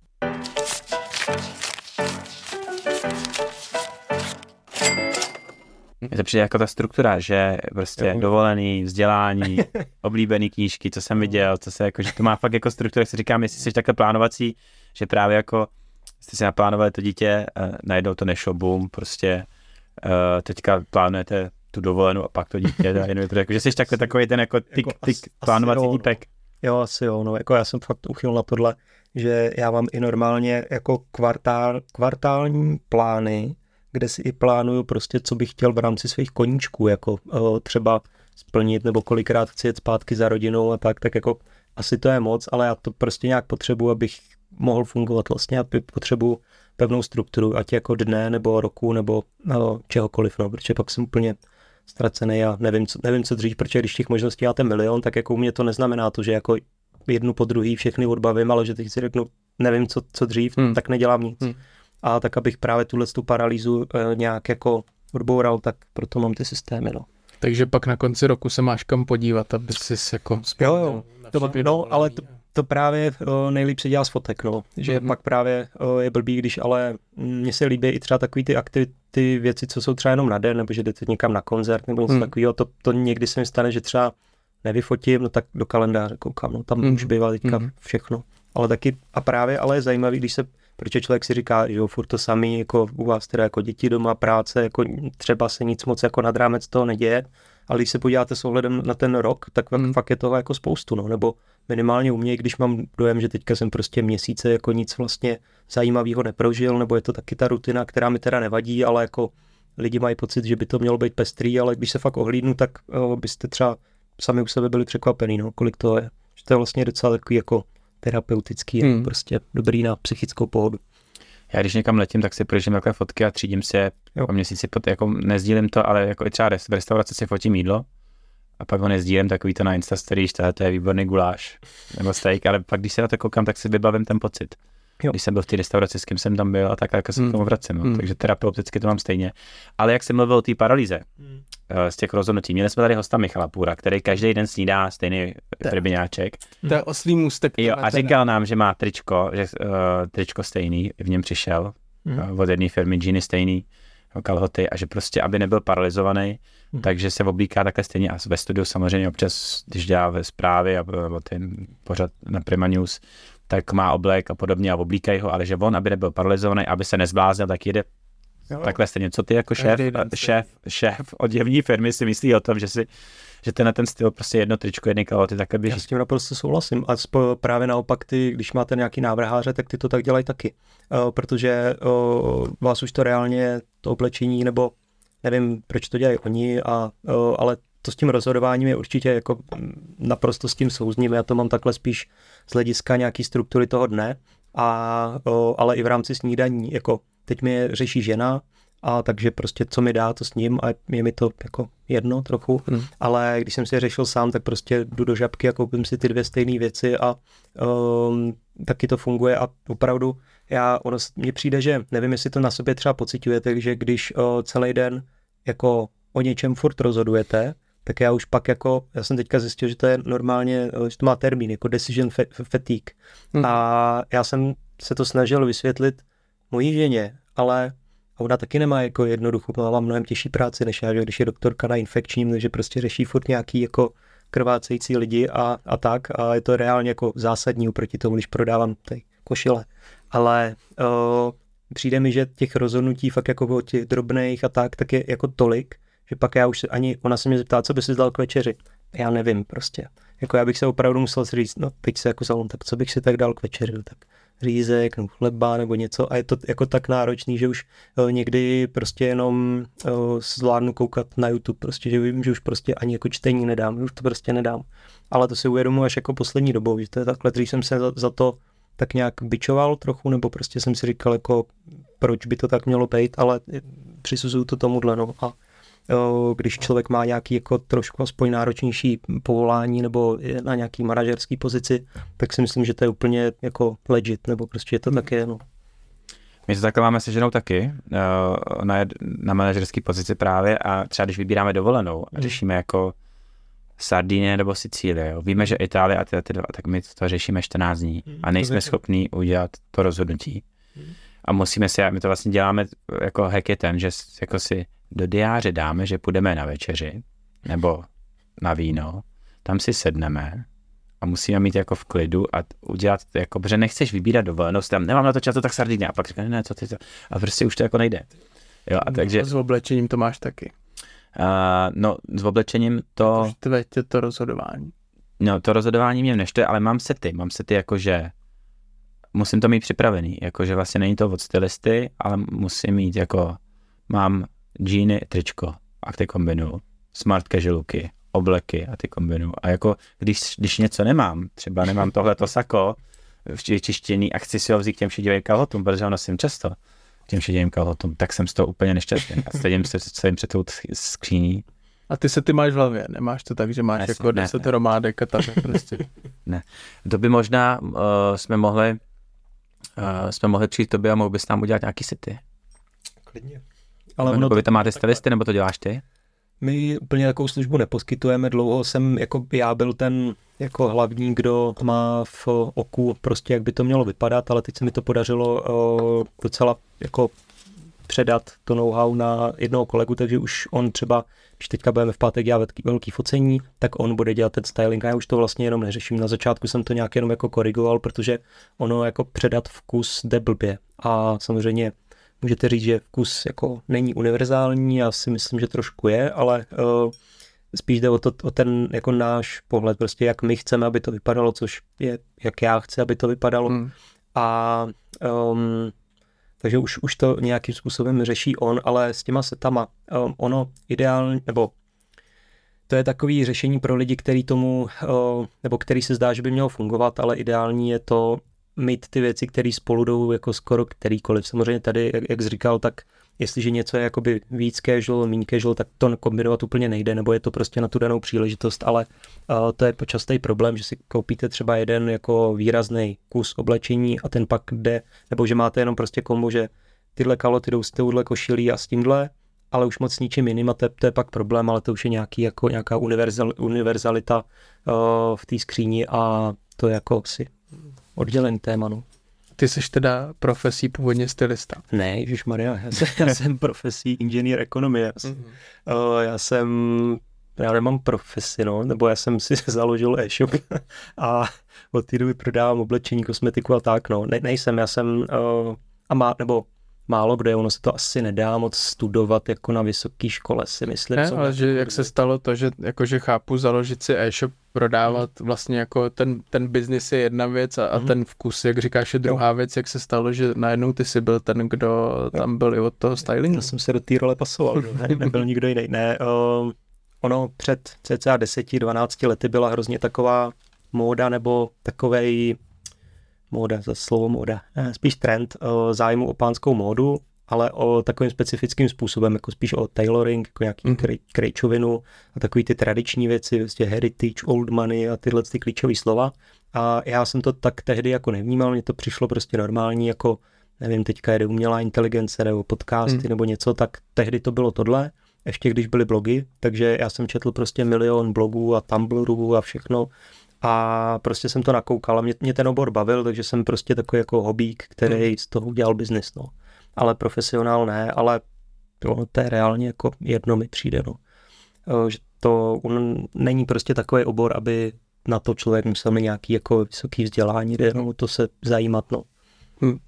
Je to přijde jako ta struktura, že prostě Jo. dovolený, vzdělání, oblíbený knížky, co jsem viděl, co se jako, že to má fakt jako struktura, jak si říkám, jestli jsi takhle plánovací, že právě jako jste si naplánovali to dítě, uh, najednou to nešlo, boom, prostě uh, teďka plánujete tu dovolenou a pak to dítě, a jenom je to jako, že jsi takhle takový ten jako tik, Jako tik, plánovací no. týpek. Jo, asi jo, no, jako já jsem fakt uchyl na tohle, že já mám i normálně jako kvartál, kvartální plány, kde si i plánuju prostě, co bych chtěl v rámci svých koníčků, jako o, třeba splnit, nebo kolikrát chci jet zpátky za rodinou a tak, tak jako asi to je moc, ale já to prostě nějak potřebuji, abych mohl fungovat vlastně, aby potřebuji pevnou strukturu, ať jako dne, nebo roku, nebo no, čehokoliv, no, protože pak jsem úplně ztracený a nevím, co, nevím, co dřív, protože když těch možností máte milion, tak jako u mě to neznamená to, že jako jednu po druhý všechny odbavím, ale že teď si řeknu, nevím, co, co dřív, Hmm. tak nedělám nic. Hmm. A tak, abych právě tuhle tu paralýzu e, nějak jako odboural, tak proto mám ty systémy, no. Takže pak na konci roku se máš kam podívat, aby si jako Jo, jo. To, no, ale to, to právě o, nejlíp se dělá z fotek, no. Že Mhm. mm-hmm. pak právě o, je blbý, když ale mm, mně se líbí i třeba takový ty aktivity, věci, co jsou třeba jenom na den, nebo že jdete někam na koncert nebo něco mm. takového, to, to někdy se mi stane, že třeba nevyfotím, no tak do kalendáře koukám, no tam Mhm. mm. už bývá teďka Mhm. všechno. Ale taky, a právě, ale je zajímavý, když se, protože člověk si říká, že jo, furt to samý, jako u vás teda jako děti doma, práce, jako třeba se nic moc jako nad rámec toho neděje, ale když se podíváte s ohledem na ten rok, tak mm. fakt je toho jako spoustu, no, nebo minimálně u mě, když mám dojem, že teďka jsem prostě měsíce jako nic vlastně zajímavého neprožil, nebo je to taky ta rutina, která mi teda nevadí, ale jako lidi mají pocit, že by to mělo být pestrý, ale když se fakt ohlídnu, tak o, byste třeba sami u sebe byli překvapený, no, kolik to je. Že to je vlastně docela takový jako terapeutický, Hmm. prostě dobrý na psychickou pohodu. Já když někam letím, tak si projíždím takové fotky a třídím si je Jo. po měsíci, pot, jako nezdílím to, ale jako i třeba v restauraci si fotím jídlo a pak ho nezdílím takový to na Insta story, že to je výborný guláš nebo steak, ale pak když se na to koukám, tak si vybavím ten pocit. Jo. Když jsem byl v té restauraci, s kým jsem tam byl a tak, jako se Hmm. k tomu vracím. No. Hmm. Takže terapeuticky to mám stejně. Ale jak jsem mluvil o té paralýze, eh, z těch rozhodnutí, měli jsme tady hosta Michala Půra, který každý den snídá stejný Tak. rybiňáček. To je oslý můstek. Jo, tohle a říkal nám, že má tričko, že uh, tričko stejný, v něm přišel Mhm. uh, od jedné firmy, džíny stejný, kalhoty a že prostě, aby nebyl paralizovaný, Mhm. takže se oblíká takhle stejně a ve studiu samozřejmě občas, když dělá ve zprávy a nebo ten pořad na Prima News, tak má oblek a podobně a oblíkají ho, ale že on, aby nebyl paralizovaný, aby se nezbláznil, tak jede Jo. takhle stejně. Co ty jako šéf, šéf, šéf oděvní firmy si myslí o tom, že si že ten ten styl, prostě jedno tričko, jedny kalhoty, takhle Já běží. s tím naprosto souhlasím. A spo, právě naopak ty, když máte nějaký návrháře, tak ty to tak dělají taky. Uh, protože uh, vás už to reálně, to oblečení, nebo nevím, proč to dělají oni, a, uh, ale to s tím rozhodováním je určitě jako naprosto s tím souzním. Já to mám takhle spíš z hlediska nějaký struktury toho dne, a, uh, ale i v rámci snídaní, jako teď mi řeší žena, a takže prostě co mi dá, to s ním a je mi to jako jedno trochu, Hmm. ale když jsem si je řešil sám, tak prostě jdu do žabky a koupím si ty dvě stejné věci a um, taky to funguje a opravdu já, ono mně přijde, že nevím, jestli to na sobě třeba pocitujete, že když uh, celý den jako o něčem furt rozhodujete, tak já už pak jako, já jsem teďka zjistil, že to je normálně, že to má termín, jako decision fa- fatigue. Mhm. A já jsem se to snažil vysvětlit mojí ženě, ale a ona taky nemá jako jednoduchou, má mnohem těžší práci než já, že když je doktorka na infekčním, takže prostě řeší furt nějaký jako krvácející lidi a, a tak a je to reálně jako zásadní oproti tomu, když prodávám ty košile. ale uh, přijde mi, že těch rozhodnutí fakt jako těch drobných a tak, tak je jako tolik, že pak já už ani, ona se mě zeptá, co by si dal k večeři. Já nevím prostě. Jako já bych se opravdu musel říct, no teď se jako zalom, tak co bych si tak dal k večeři, tak řízek nebo chleba nebo něco a je to jako tak náročný, že už uh, někdy prostě jenom uh, zvládnu koukat na YouTube, prostě, že vím, že už prostě ani jako čtení nedám, už to prostě nedám. Ale to si uvědomuji až jako poslední dobou, že to je takhle, když jsem se za, za to tak nějak bičoval trochu, nebo prostě jsem si říkal, jako proč by to tak mělo být, ale přisuzuju to tomuhle, no. A když člověk má nějaký jako trošku aspoň náročnější povolání nebo je na nějaký manažerský pozici, tak si myslím, že to je úplně jako legit, nebo prostě je to tak je, no. My to takhle máme se ženou taky na, na manažerské pozici právě a třeba když vybíráme dovolenou a řešíme jako Sardinie nebo Sicílie. Jo. Víme, že Itálie a ty, ty dva, tak my to řešíme 14 dní a nejsme schopní udělat to rozhodnutí. A musíme si, my to vlastně děláme, jako hack je ten, že jako si do diáře dáme, že půjdeme na večeři nebo na víno, tam si sedneme a musíme mít jako v klidu a udělat, jako, protože nechceš vybírat dovolenou, tam nemám na to často, tak Sardinia. A pak říkáš, ne, co ty to, a prostě už to jako nejde. Jo, a takže... No, s oblečením to máš taky. No, s oblečením to... Štve tě to rozhodování. No, to rozhodování mě neštve, ale mám sety. Mám sety jako, že musím to mít připravený. Jakože vlastně není to od stylisty, ale musím mít jako, mám džíny, tričko a ty kombinuju. Smart casualky, obleky a ty kombinuju. A jako, když, když něco nemám, třeba nemám tohleto sako, a chci si ho vzít k těm šedivým kalhotům, protože ho nosím často, těm šedivým kalhotům, tak jsem z toho úplně nešťastný. A sedím, se, sedím před tou skříní. A ty se ty máš v hlavě, nemáš to tak, že máš Jasně, jako deset romádek a tak prostě. ne. To by možná uh, jsme mohli uh, jsme mohli přijít tobě a mohl bys nám udělat nějaký sety. Klidně. Ale ono nebo vy tam máte stylisty, nebo to děláš ty? My úplně takovou službu neposkytujeme. Dlouho jsem, jako já byl ten jako hlavní, kdo má v oku prostě, jak by to mělo vypadat, ale teď se mi to podařilo uh, docela jako předat to know-how na jednoho kolegu, takže už on třeba, když teďka budeme v pátek dělat velký focení, tak on bude dělat ten styling a já už to vlastně jenom neřeším. Na začátku jsem to nějak jenom jako korigoval, protože ono jako předat vkus jde blbě a samozřejmě můžete říct, že vkus jako není univerzální, já si myslím, že trošku je, ale uh, spíš jde o, to, o ten jako náš pohled, prostě jak my chceme, aby to vypadalo, což je, jak já chci, aby to vypadalo. Hmm. A um, takže už, už to nějakým způsobem řeší on, ale s těma setama um, ono ideálně, nebo to je takový řešení pro lidi, který tomu, uh, nebo který se zdá, že by mělo fungovat, ale ideální je to mít ty věci, které spolu jdou jako skoro kterýkoliv. Samozřejmě tady, jak, jak jsi říkal, tak jestliže něco je jakoby víc casual, méně casual, tak to kombinovat úplně nejde, nebo je to prostě na tu danou příležitost, ale uh, to je častý problém, že si koupíte třeba jeden jako výrazný kus oblečení a ten pak jde, nebo že máte jenom prostě kombo, že tyhle kaloty jdou s touhle košilí a s tímhle, ale už moc s ničím jiným a to, to je pak problém, ale to už je nějaký, jako, nějaká univerzal, univerzalita uh, v té skříni a to je jako si oddělený téma. No. Ty jsi teda profesí původně stylista. Ne, Ježíš Maria, já, jsem, já jsem profesí inženýr ekonomie. Mm-hmm. Uh, já jsem, já nemám profesi, no, nebo já jsem si založil e-shop a od té doby prodávám oblečení, kosmetiku a tak, no. Ne, nejsem, já jsem, uh, a má, nebo málo kde, ono se to asi nedá moc studovat jako na vysoké škole, si myslím. Ne, ale že jak se stalo to, že jakože chápu založit si e-shop, prodávat mm. vlastně jako ten, ten biznis je jedna věc a, mm. a mhm. ten vkus, jak říkáš, je druhá jo. věc, jak se stalo, že najednou ty jsi byl ten, kdo jo. tam byl i od toho stylingu. Já jsem se do té role pasoval, ne, nebyl nikdo jiný. Ne, uh, ono před cca 10-12 lety byla hrozně taková móda nebo takovej móda, za slovo móda, eh, spíš trend o zájmu o pánskou módu, ale o takovým specifickým způsobem, jako spíš o tailoring, jako nějaký mm. krej, krejčovinu a takový ty tradiční věci, vlastně heritage, old money a tyhle ty klíčové slova. A já jsem to tak tehdy jako nevnímal, mně to přišlo prostě normální, jako nevím, teďka jede umělá inteligence nebo podcasty mm. nebo něco, tak tehdy to bylo tohle, ještě když byly blogy, takže já jsem četl prostě milion blogů a Tumblrů a všechno a prostě jsem to nakoukal a mě, mě ten obor bavil, takže jsem prostě takový jako hobík, který hmm. z toho udělal biznis, no. Ale profesionál ne, ale to, to je reálně jako jedno mi přijde, no. Že to on není prostě takový obor, aby na to člověk musel mít nějaký jako vysoký vzdělání, jde jenom to se zajímat, no. Hmm.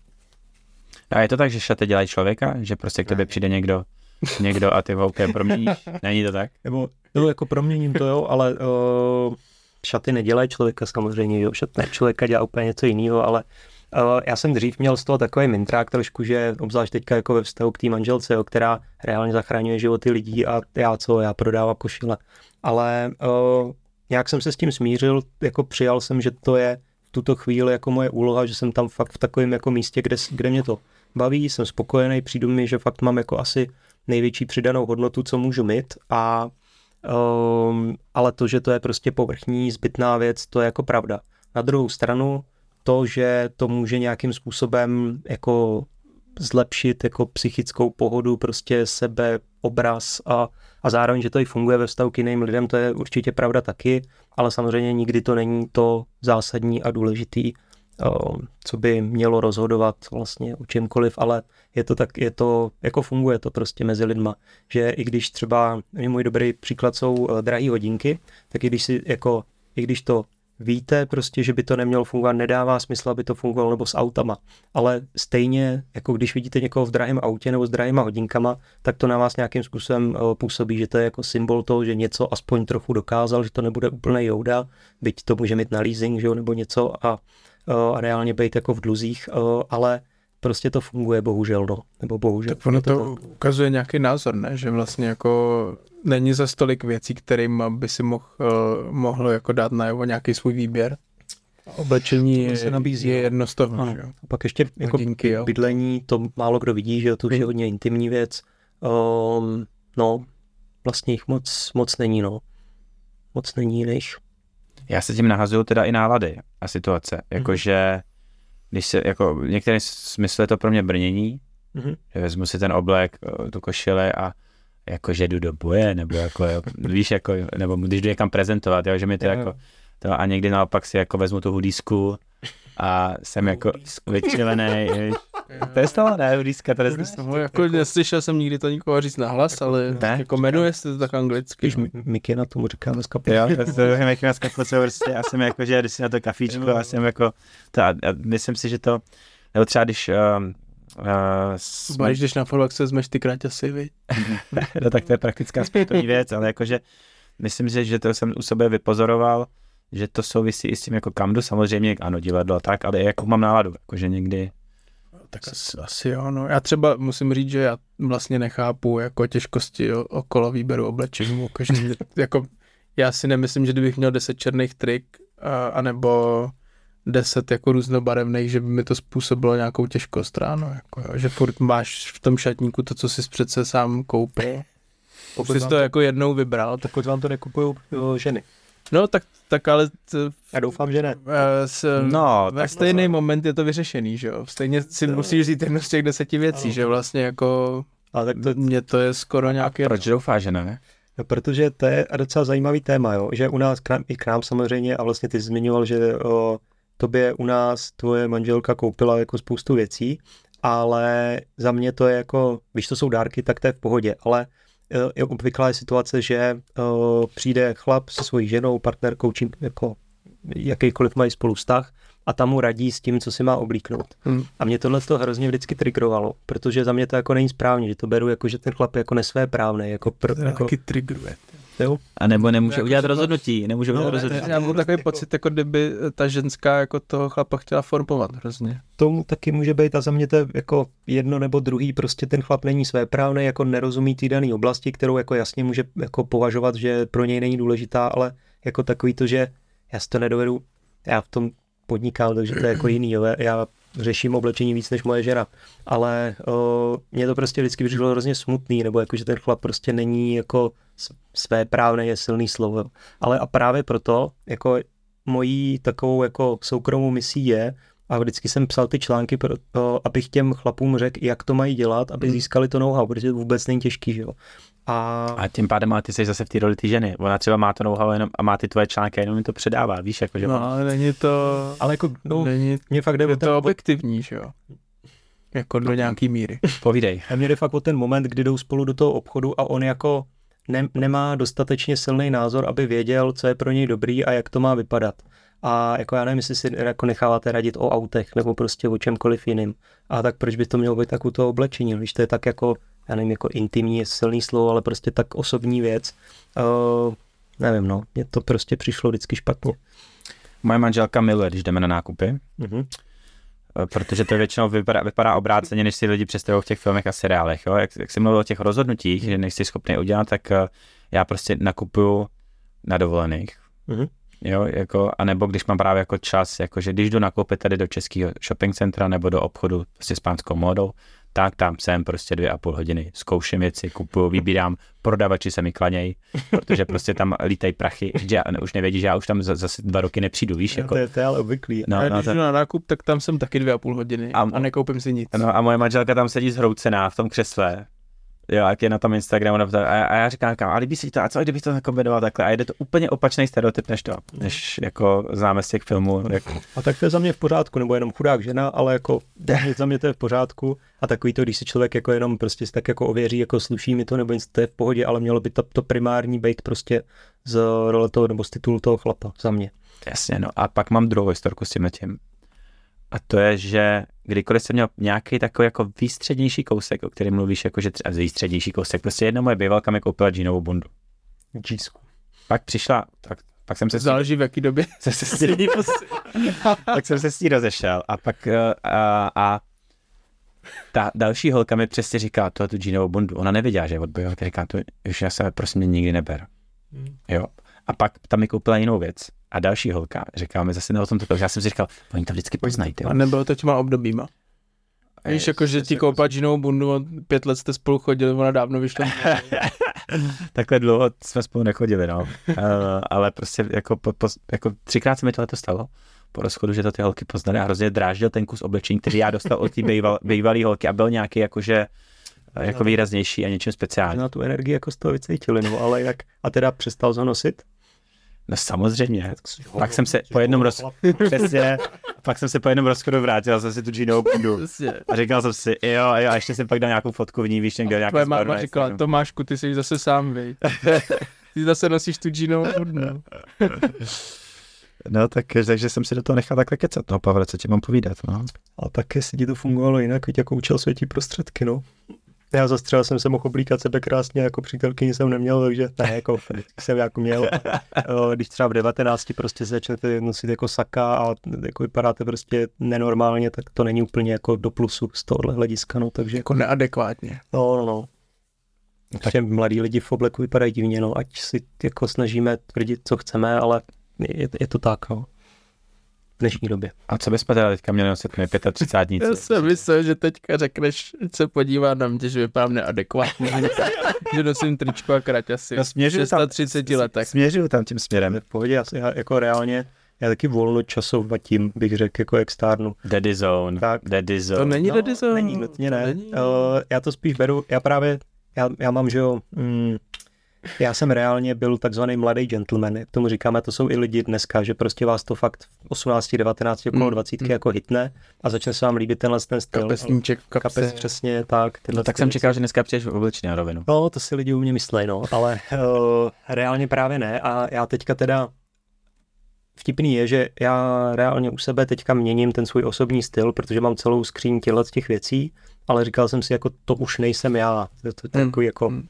A je to tak, že šaty dělají člověka? Že prostě k tobě přijde někdo, někdo a ty ho proměníš? Není to tak? Nebo, nebo jako proměním to, jo, ale uh, šaty nedělají člověka samozřejmě, jo, šat ne, člověka dělá úplně něco jiného, ale uh, já jsem dřív měl z toho takový mintrák trošku, že obzvlášť teďka jako ve vztahu k té manželce, jo, která reálně zachraňuje životy lidí a já co, já prodávám košile. Ale uh, nějak jsem se s tím smířil, jako přijal jsem, že to je v tuto chvíli jako moje úloha, že jsem tam fakt v takovém jako místě, kde, kde mě to baví, jsem spokojený, přijdu mi, že fakt mám jako asi největší přidanou hodnotu, co můžu mít a um, ale to, že to je prostě povrchní, zbytná věc, to je jako pravda. Na druhou stranu to, že to může nějakým způsobem jako zlepšit jako psychickou pohodu, prostě sebe, obraz a, a zároveň, že to i funguje ve vztahu k jiným lidem, to je určitě pravda taky, ale samozřejmě nikdy to není to zásadní a důležitý, co by mělo rozhodovat vlastně o čemkoliv, ale je to tak, je to, jako funguje to prostě mezi lidma, že i když třeba, můj dobrý příklad jsou eh, drahé hodinky, tak i když si jako, i když to víte prostě, že by to nemělo fungovat, nedává smysl, aby to fungovalo nebo s autama. Ale stejně, jako když vidíte někoho v drahém autě nebo s drahýma hodinkama, tak to na vás nějakým způsobem eh, působí, že to je jako symbol toho, že něco aspoň trochu dokázal, že to nebude úplný jouda, byť to může mít na leasing, že jo, nebo něco a a reálně být jako v dluzích, ale prostě to funguje, bohužel, no. Nebo bohužel. Tak ono to, to ukazuje nějaký názor, ne? Že vlastně jako není za stolik věcí, kterým by si mohl, uh, mohl jako dát najevo nějaký svůj výběr. Oblečení To se nabízí, je jo. jedno z toho, Ano. že? A pak ještě jako Hodinky, jo. bydlení, to málo kdo vidí, že to už je hodně intimní věc. Um, no, vlastně jich moc, moc není, no. Moc není jiných. Já se tím nahazuju teda i nálady a situace. Jakože, když se, jako v některém smyslu je to pro mě brnění, Mhm. že vezmu si ten oblek, eh, tu košile a jakože jdu do boje, nebo jako, víš, jako, nebo když jdu někam prezentovat, jo, že mi to Jo, jako, to a někdy naopak si jako vezmu tu hudísku a jsem jako vyčilený. To je z toho, ne, to je z No, jako neslyšel jsem nikdy to nikoho říct nahlas, ale Ne? jako jmenuje se to tak anglicky. Když no. Mikina tomu říká dneska Jo, to je jak na prostě já jsem jako, že jdu si na to kafíčko a jsem jako, to, a, a myslím si, že to, nebo třeba když um, uh, jsme, Když jdeš na fotbal, se vezmeš ty kraťasy, viď? no, tak to je praktická sportovní věc, ale jakože myslím si, že to jsem u sebe vypozoroval, že to souvisí i s tím jako kam jdu, samozřejmě, ano, divadlo a tak, ale i jako mám náladu, jakože někdy, Tak asi, asi jo, no. Já třeba musím říct, že já vlastně nechápu jako těžkosti okolo výběru oblečení. Jako, jako, já si nemyslím, že kdybych měl 10 černých trik, a, anebo 10 jako různobarevných, že by mi to způsobilo nějakou těžkost ráno. Jako, jo. Že furt máš v tom šatníku to, co jsi přece sám koupil. Pokud jsi to to- jako jednou vybral. Tak, Pokud vám to nekupují ženy. No tak, tak ale t, Já doufám, že ne. eh, s, no, ve tak stejný moment je to vyřešený, že jo? Stejně si musíš vzít jednu z těch deseti věcí, Ano. že vlastně jako Ale tak to, mně to je skoro nějaký... proč doufáš, že ne? No, protože to je docela zajímavý téma, jo? že u nás, k nám, i k nám samozřejmě, a vlastně ty zmiňoval, že o, tobě u nás tvoje manželka koupila jako spoustu věcí, ale za mě to je jako, když to jsou dárky, tak to je v pohodě, ale je obvyklá je situace, že o, přijde chlap se svojí ženou, partnerkou, čím jako jakýkoliv mají spolu vztah a tam mu radí s tím, co si má oblíknout. Hmm. A mě tohle to hrozně vždycky trigrovalo, protože za mě to jako není správně, že to beru jako, že ten chlap je jako nesvéprávný, jako, pr, To jako taky triggeruje. Jo, A nebo nemůže Jako, udělat to- rozhodnutí, nemůže udělat No, rozhodnutí. Já mám takový pocit, jako kdyby ta ženská jako toho chlapa chtěla formovat hrozně. tomu taky může být a za mě to je jako jedno nebo druhý, prostě ten chlap není svéprávný, jako nerozumí té dané oblasti, kterou jako jasně může jako považovat, že pro něj není důležitá, ale jako takový to, že já si to nedovedu, já v tom podnikám, takže to je jako jiný, jo. já řeším oblečení víc než moje žena, ale o, mě to prostě vždycky přišlo hrozně smutný, nebo jako, že ten chlap prostě není jako své právné je silný slovo, ale a právě proto, jako mojí takovou jako soukromou misí je, a vždycky jsem psal ty články, pro, o, abych těm chlapům řekl, jak to mají dělat, aby Hmm. získali to know-how, protože to vůbec není těžký, že jo. A, A tím pádem ale ty jsi zase v té roli ty ženy. Ona třeba má to know-how jenom a má ty tvoje články a jenom mi to předává, víš, jako, že No, ale není to... ale jako, no, není, mě fakt jde o je ten, to objektivní, že jo? Jako do nějaký míry. povídej. a mě jde fakt o ten moment, kdy jdou spolu do toho obchodu a on jako ne, nemá dostatečně silný názor, aby věděl, co je pro něj dobrý a jak to má vypadat. a jako já nevím, jestli si jako necháváte radit o autech nebo prostě o čemkoliv jiným. A tak proč by to mělo být tak u toho oblečení, když to je tak jako, já nevím, jako intimní je silný slovo, ale prostě tak osobní věc. Uh, nevím, no, mně to prostě přišlo vždycky špatně. Moje manželka miluje, když jdeme na nákupy, Mhm. eh, protože to většinou vypadá, vypadá obráceně, než si lidi představují v těch filmech a seriálech. Jo? Jak, jak jsi mluvil o těch rozhodnutích, že nejsi schopný udělat, tak eh, já prostě nakupuju na dovolených. Mhm. Jo, jako, a nebo když mám právě jako čas, jakože když jdu nakoupit tady do českého shopping centra nebo do obchodu prostě s pánskou módou, tak tam jsem prostě dvě a půl hodiny, zkouším věci, kupuju, vybírám, prodavači se mi klanějí, protože prostě tam lítají prachy, že já už nevědí, že já už tam za- zase dva roky nepřijdu, víš, jako, To, je, to je ale obvyklý. no, a no, když to, jdu na nákup, tak tam jsem taky dvě a půl hodiny A- a, a nekoupím si nic. no a moje manželka tam sedí zhroucená v tom křesle, jo, a je na tom Instagramu, a, a já říkám, říkám, a líbí se jí to, a co kdybych to nakombinoval takhle, a jde to úplně opačný stereotyp, než to, než jako známe z těch filmů, jako, A tak to je za mě v pořádku, nebo jenom chudák žena, ale jako za mě to je v pořádku. A takový to, když se člověk jako jenom prostě tak jako ověří, jako sluší mi to, nebo něco, to je v pohodě, ale mělo by to, to primární být prostě z role toho, nebo z titulu toho chlapa, za mě. Jasně, no a pak mám druhou historku s tím tím. A to je, že kdykoliv jsem měl nějaký takový jako výstřednější kousek, o kterém mluvíš, jako že třeba výstřednější kousek, prostě jedna moje bývalka mi koupila džínovou bundu. Džísku. Pak přišla, tak, pak jsem se Záleží v jaký době. se, se, s ní, tak jsem se s ní rozešel a pak eh, a, a ta další holka mi přesně říká, tohle tu džínovou bundu, ona nevěděla, že je od bývalky, říká, to, už já se prosím mě nikdy neber. Jo. A pak tam mi koupila jinou věc. A další holka říkala mi zase o tom to, já jsem si říkal, oni to vždycky poznají, ty. A nebylo to těma obdobíma. Víš, jako, že ti koupá džinovou bundu a pět let jste spolu chodili, ona dávno vyšla. Takhle dlouho jsme spolu nechodili, no. uh, ale prostě jako, po, po, jako třikrát se mi tohle stalo po rozchodu, že to ty holky poznaly a hrozně dráždil ten kus oblečení, který já dostal od té býval, bývalé holky a byl nějaký jakože eh, jako výraznější a něčím speciální. Na tu energii jako z toho vycítili, no ale jak, a teda přestal ho nosit? No samozřejmě. Pak jsem se po jednom roz... Přesně, pak jsem se po jednom rozchodu vrátil zase tu džínovou bundu. A říkal jsem si, jo, jo, a ještě jsem pak dal nějakou fotku v ní, víš, někde nějaký Tvoje máma říkala. Tomášku, ty jsi zase sám, vej. Ty zase nosíš tu džinovou bundu. No, tak, takže jsem si do toho nechal takhle kecat, no, Pavle, co ti mám povídat, no. A tak jestli ti to fungovalo jinak, teď jako učil světí prostředky, no. Já zase třeba jsem se mohl oblíkat sebe krásně, jako přítelkyni jsem neměl, takže ne, jako jsem jako měl. Když třeba v 19 prostě začnete nosit jako saka a jako vypadáte prostě nenormálně, tak to není úplně jako do plusu z tohohle hlediska, no, takže Jako neadekvátně. no, no, no. Takže mladí lidi v obleku vypadají divně, no, ať si jako snažíme tvrdit, co chceme, ale je, je to tak, no. V dnešní době. A co bychom teda teďka měli nosit my 35 Já jsem myslel, že teďka řekneš, že se podívá na mě, že vypadám neadekvátně. že nosím tričko a kraťasy. No, v směřuju tam- 36 letech. Směřuju tam tím směrem. V pohodě, já, si- já jako reálně, já taky volnočasovatím, bych řekl, jako jak stárnu. Daddy zone, Tak. daddy zone. To není no, No, Není, nutně ne. Není. Uh, já to spíš beru, já právě, já, já mám, že jo, mm, já jsem reálně byl takzvaný mladý gentleman, jak tomu říkáme, to jsou i lidi dneska, že prostě vás to fakt v 18, 19, okolo Mm, 20 mm. jako hitne a začne se vám líbit tenhle ten styl. Kapesníček, kapse. Kapes, přesně tak. No tak jsem čekal, že dneska přijdeš v na rovinu. No, to si lidi u mě myslej, no, ale uh, reálně právě ne a já teďka teda vtipný je, že já reálně u sebe teďka měním ten svůj osobní styl, protože mám celou skříň těchto z těch věcí, ale říkal jsem si, jako to už nejsem já. To, to, to Mm, takový jako, mm.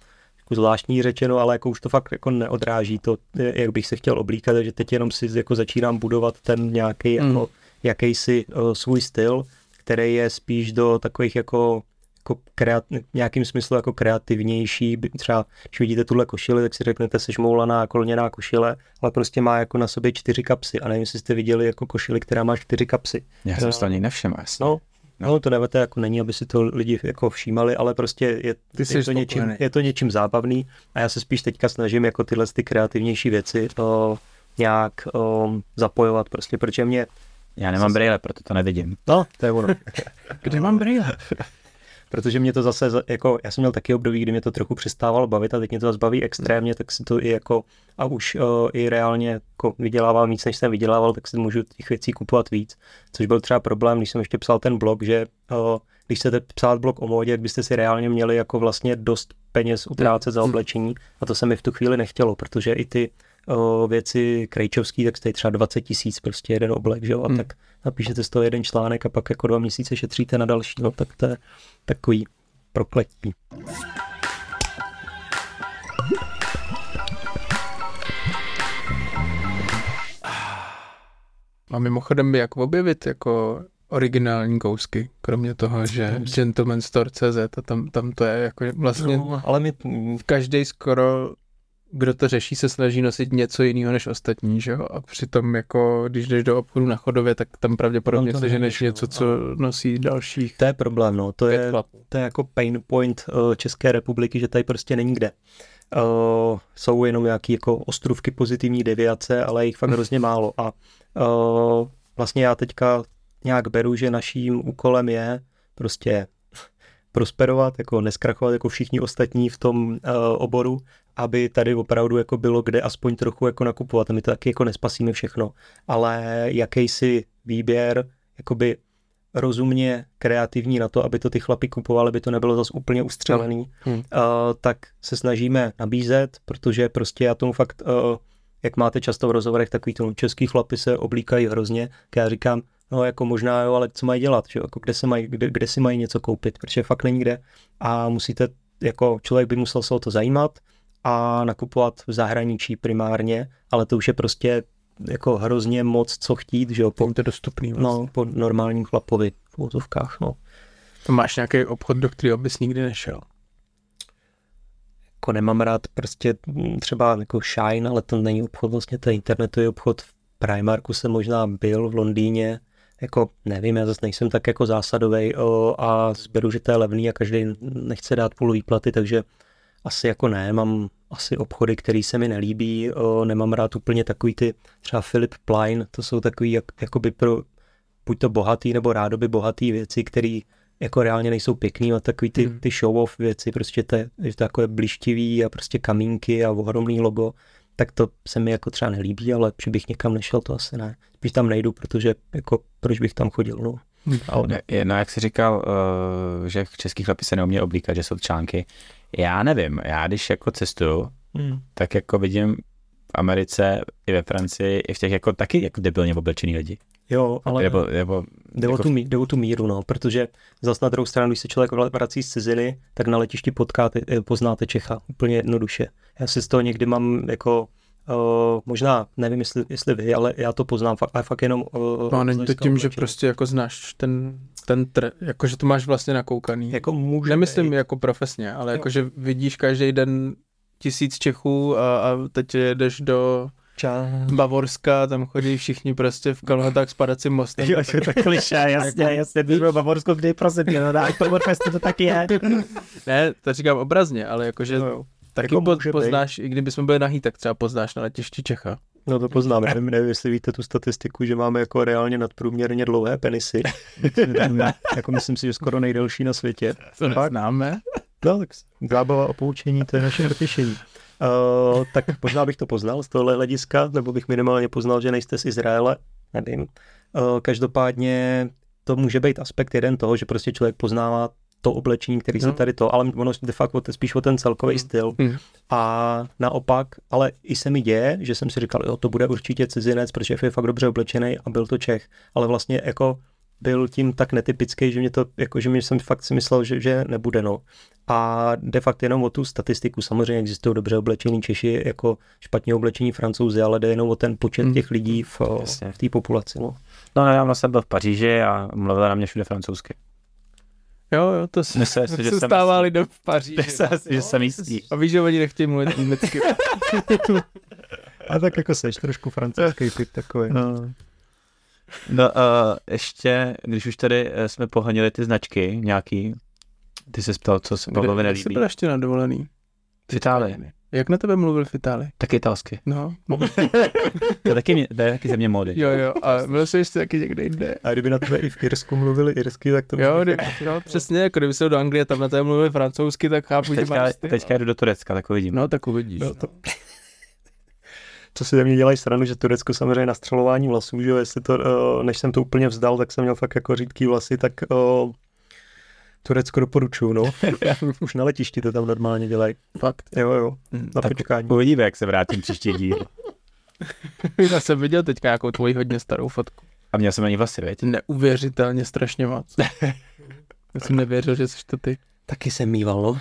Jako zvláštní řečeno, ale jako už to fakt jako neodráží to, jak bych se chtěl oblíkat, takže teď jenom si jako začínám budovat ten nějaký Mm. jako jakýsi uh, svůj styl, který je spíš do takových jako jako kreat, nějakým smyslu jako kreativnější. Třeba, když vidíte tuhle košili, tak si řeknete sešmoulaná kolněná košile, ale prostě má jako na sobě čtyři kapsy. A nevím, jestli jste viděli jako košili, která má čtyři kapsy. Já jsem si to ani nevšiml. No, no to nevete, jako není, aby si to lidi jako všímali, ale prostě je, Ty je, to, něčím, je to něčím zábavný a já se spíš teďka snažím jako tyhle ty kreativnější věci o, nějak o, zapojovat prostě, protože mě, Já nemám brýle, proto to nevidím. no, to je ono. Kde mám brýle? protože mě to zase, za- jako, já jsem měl taky období, kdy mě to trochu přestávalo bavit a teď mě to zase baví extrémně, tak si to i jako, a už uh, i reálně jako vydělávám víc, než jsem vydělával, tak si můžu těch věcí kupovat víc, což byl třeba problém, když jsem ještě psal ten blog, že uh, když chcete psát blog o módě, tak byste si reálně měli jako vlastně dost peněz utrácet za oblečení. A to se mi v tu chvíli nechtělo, protože i ty o, věci krejčovský, tak stojí třeba 20 tisíc prostě jeden oblek, že jo, a Hmm. tak napíšete z toho jeden článek a pak jako dva měsíce šetříte na další, no, tak to je takový prokletí. A mimochodem, jak objevit jako originální kousky, kromě toho, že Gentleman Store CZ a tam, tam to je jako vlastně No, ale my, každý skoro, kdo to řeší, se snaží nosit něco jiného než ostatní, že jo? A přitom jako, když jdeš do obchodu na chodově, tak tam pravděpodobně to seženeš nevíš, no. něco, co nosí dalších to je problém, no, to je, chlapů. to je jako pain point uh, České republiky, že tady prostě není kde. Uh, jsou jenom nějaké jako ostrůvky pozitivní deviace, ale jich fakt hrozně málo. A uh, vlastně já teďka nějak beru, že naším úkolem je prostě prosperovat, jako neskrachovat jako všichni ostatní v tom uh, oboru, aby tady opravdu jako bylo kde aspoň trochu jako nakupovat. A my to taky jako nespasíme všechno, ale jakýsi výběr, jakoby rozumně kreativní na to, aby to ty chlapy kupovali, aby to nebylo zase úplně ustřelený, Hmm. uh, tak se snažíme nabízet, protože prostě já tomu fakt, uh, jak máte často v rozhovorech, takový to český chlapy se oblíkají hrozně, já říkám, no jako možná jo, ale co mají dělat, že? Jako kde, se mají, kde, kde si mají něco koupit, protože fakt není kde a musíte, jako člověk by musel se o to zajímat a nakupovat v zahraničí primárně, ale to už je prostě jako hrozně moc co chtít, že jo, po, to dostupný. Vlastně. no, po normálním chlapovi v úzovkách, no. To máš nějaký obchod, do kterého bys nikdy nešel. jako nemám rád prostě třeba jako Shine, ale to není obchod, vlastně to je internetový obchod. V Primarku jsem možná byl v Londýně, jako nevím, já zase nejsem tak jako zásadový a zberu, že to je levný a každý nechce dát půl výplaty, takže asi jako ne, mám asi obchody, které se mi nelíbí, o, nemám rád úplně takový ty, třeba Philip Plein, to jsou takový jak, jakoby pro buď to bohatý nebo rádoby bohatý věci, které jako reálně nejsou pěkný a takový ty, Hmm. ty show-off věci, prostě to je, je to takové blištivý a prostě kamínky a ohromný logo, tak to se mi jako třeba nelíbí, ale že bych někam nešel, to asi ne. Spíš tam nejdu, protože jako proč bych tam chodil, no. Ale Ne, je- No, jak jsi říkal, uh, že český chlapi se neumějí oblíkat, že jsou články. Já nevím, já když jako cestuju, hmm. tak jako vidím v Americe i ve Francii i v těch jako taky jako debilně oblečený lidi. Jo, ale Nebo, nebo jde, o jako, tu, mí- jde o tu míru, no, protože zase na druhou stranu, když se člověk vrací z ciziny, tak na letišti potkáte, poznáte Čecha úplně jednoduše. Já si z toho někdy mám jako Uh, možná, nevím, jestli, jestli vy, ale já to poznám fakt, ale fakt jenom uh, No a není to tím, že prostě jako znáš ten, ten tre, jako že to máš vlastně nakoukaný. jako může Nemyslím být. jako profesně, ale jako že vidíš každý den tisíc Čechů a, a teď jedeš do Ča... Bavorska, tam chodí všichni prostě v kalhotách s padacím mostem. Jo, je to kliše, jasně, jasně, když byl Bavorsko, kdy prosím tě, no na Oktoberfestu to taky je. Ne, to říkám obrazně, ale jakože No, jo. Taky Jako po, může být. poznáš, i kdybychom byli nahý, tak třeba poznáš na letišti Čecha. No to poznám, nevím, nevím, jestli víte tu statistiku, že máme jako reálně nadprůměrně dlouhé penisy. jako myslím si, že skoro nejdelší na světě. To neznáme. No, tak zábava a poučení, to je naše potěšení. Uh, tak možná bych to poznal z tohle hlediska, nebo bych minimálně poznal, že nejste z Izraele, nevím. Uh, každopádně to může být aspekt jeden toho, že prostě člověk poznává to oblečení, který se No. tady to, ale ono de facto spíš o ten celkový styl. Hmm. A naopak, ale i se mi děje, že jsem si říkal, jo, to bude určitě cizinec, protože je fakt dobře oblečený a byl to Čech. Ale vlastně jako byl tím tak netypický, že mě to, jako, že mě jsem fakt si myslel, že, že nebude, no. A de facto jenom o tu statistiku, samozřejmě existují dobře oblečení Češi, jako špatně oblečení Francouzi, ale jde jenom o ten počet Hmm. těch lidí v, Jasně. v té populaci, no. No, nedávno jsem byl v Paříži a mluvila na mě všude francouzsky. Jo, jo, to se, Myslím si, že se jsem stává jistý. lidem v Paříži. Myslím si, že jsem jistý. A víš, že oni nechtějí mluvit německy. A tak jako seš trošku francouzský typ takový. No, no uh, ještě, když už tady eh, jsme pohonili ty značky nějaký, ty se ptal, co se Pavlovi Kde jsi nelíbí. byl ještě na dovolený? V Itálii. Jak na tebe mluvil v Itálii? Tak italsky. No, To je taky, mě- to je taky země módy. jo, jo, a byl jsi ještě taky někde jinde. A kdyby na tebe i v Irsku mluvili irsky, tak to Jo, kdy, jo, přesně, jako kdyby se do Anglie, tam na tebe mluvili francouzsky, tak chápu, že Teďka, máš styl. teďka jdu do Turecka, tak uvidím. No, tak uvidíš. No, to... Co si ze mě dělají stranu, že Turecko samozřejmě na střelování vlasů, že jo, jestli to, uh, než jsem to úplně vzdal, tak jsem měl fakt jako řídký vlasy, tak uh, Turecko doporučuju, no. Už na letišti to tam normálně dělají. Fakt. Jo, jo, Mm. na Tak počkání. Uvidíme, jak se vrátím příští díl. Já jsem viděl teďka nějakou tvoji hodně starou fotku. A měl jsem na ní vlasy, viď? Neuvěřitelně strašně moc. Já jsem nevěřil, že jsi to ty. Taky jsem mýval, no.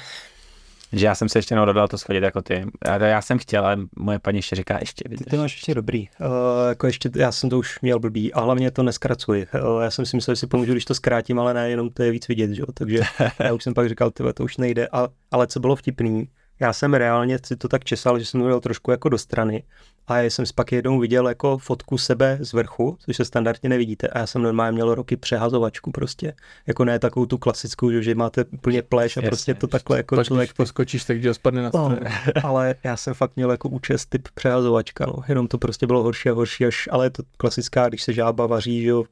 Že já jsem se ještě neodhodlal to schodit jako ty. Já, já jsem chtěl, ale moje paní ještě říká ještě. Ty Vydrž. to máš ještě dobrý. Uh, jako ještě, já jsem to už měl blbý a hlavně to neskracuji. Uh, já jsem si myslel, že si pomůžu, když to zkrátím, ale ne, jenom to je víc vidět, že jo. Takže já už jsem pak říkal, tyhle, to už nejde. A, ale co bylo vtipný, já jsem reálně si to tak česal, že jsem to trošku jako do strany a já jsem si pak jednou viděl jako fotku sebe z vrchu, což se standardně nevidíte a já jsem normálně měl roky přehazovačku prostě, jako ne takovou tu klasickou, že, máte úplně pleš a Jasně, prostě to takhle jako Pak člověk když poskočíš, tak ho spadne na No, stranu. ale já jsem fakt měl jako účest typ přehazovačka, no. Jenom to prostě bylo horší a horší, až, ale je to klasická, když se žába vaří, že jo,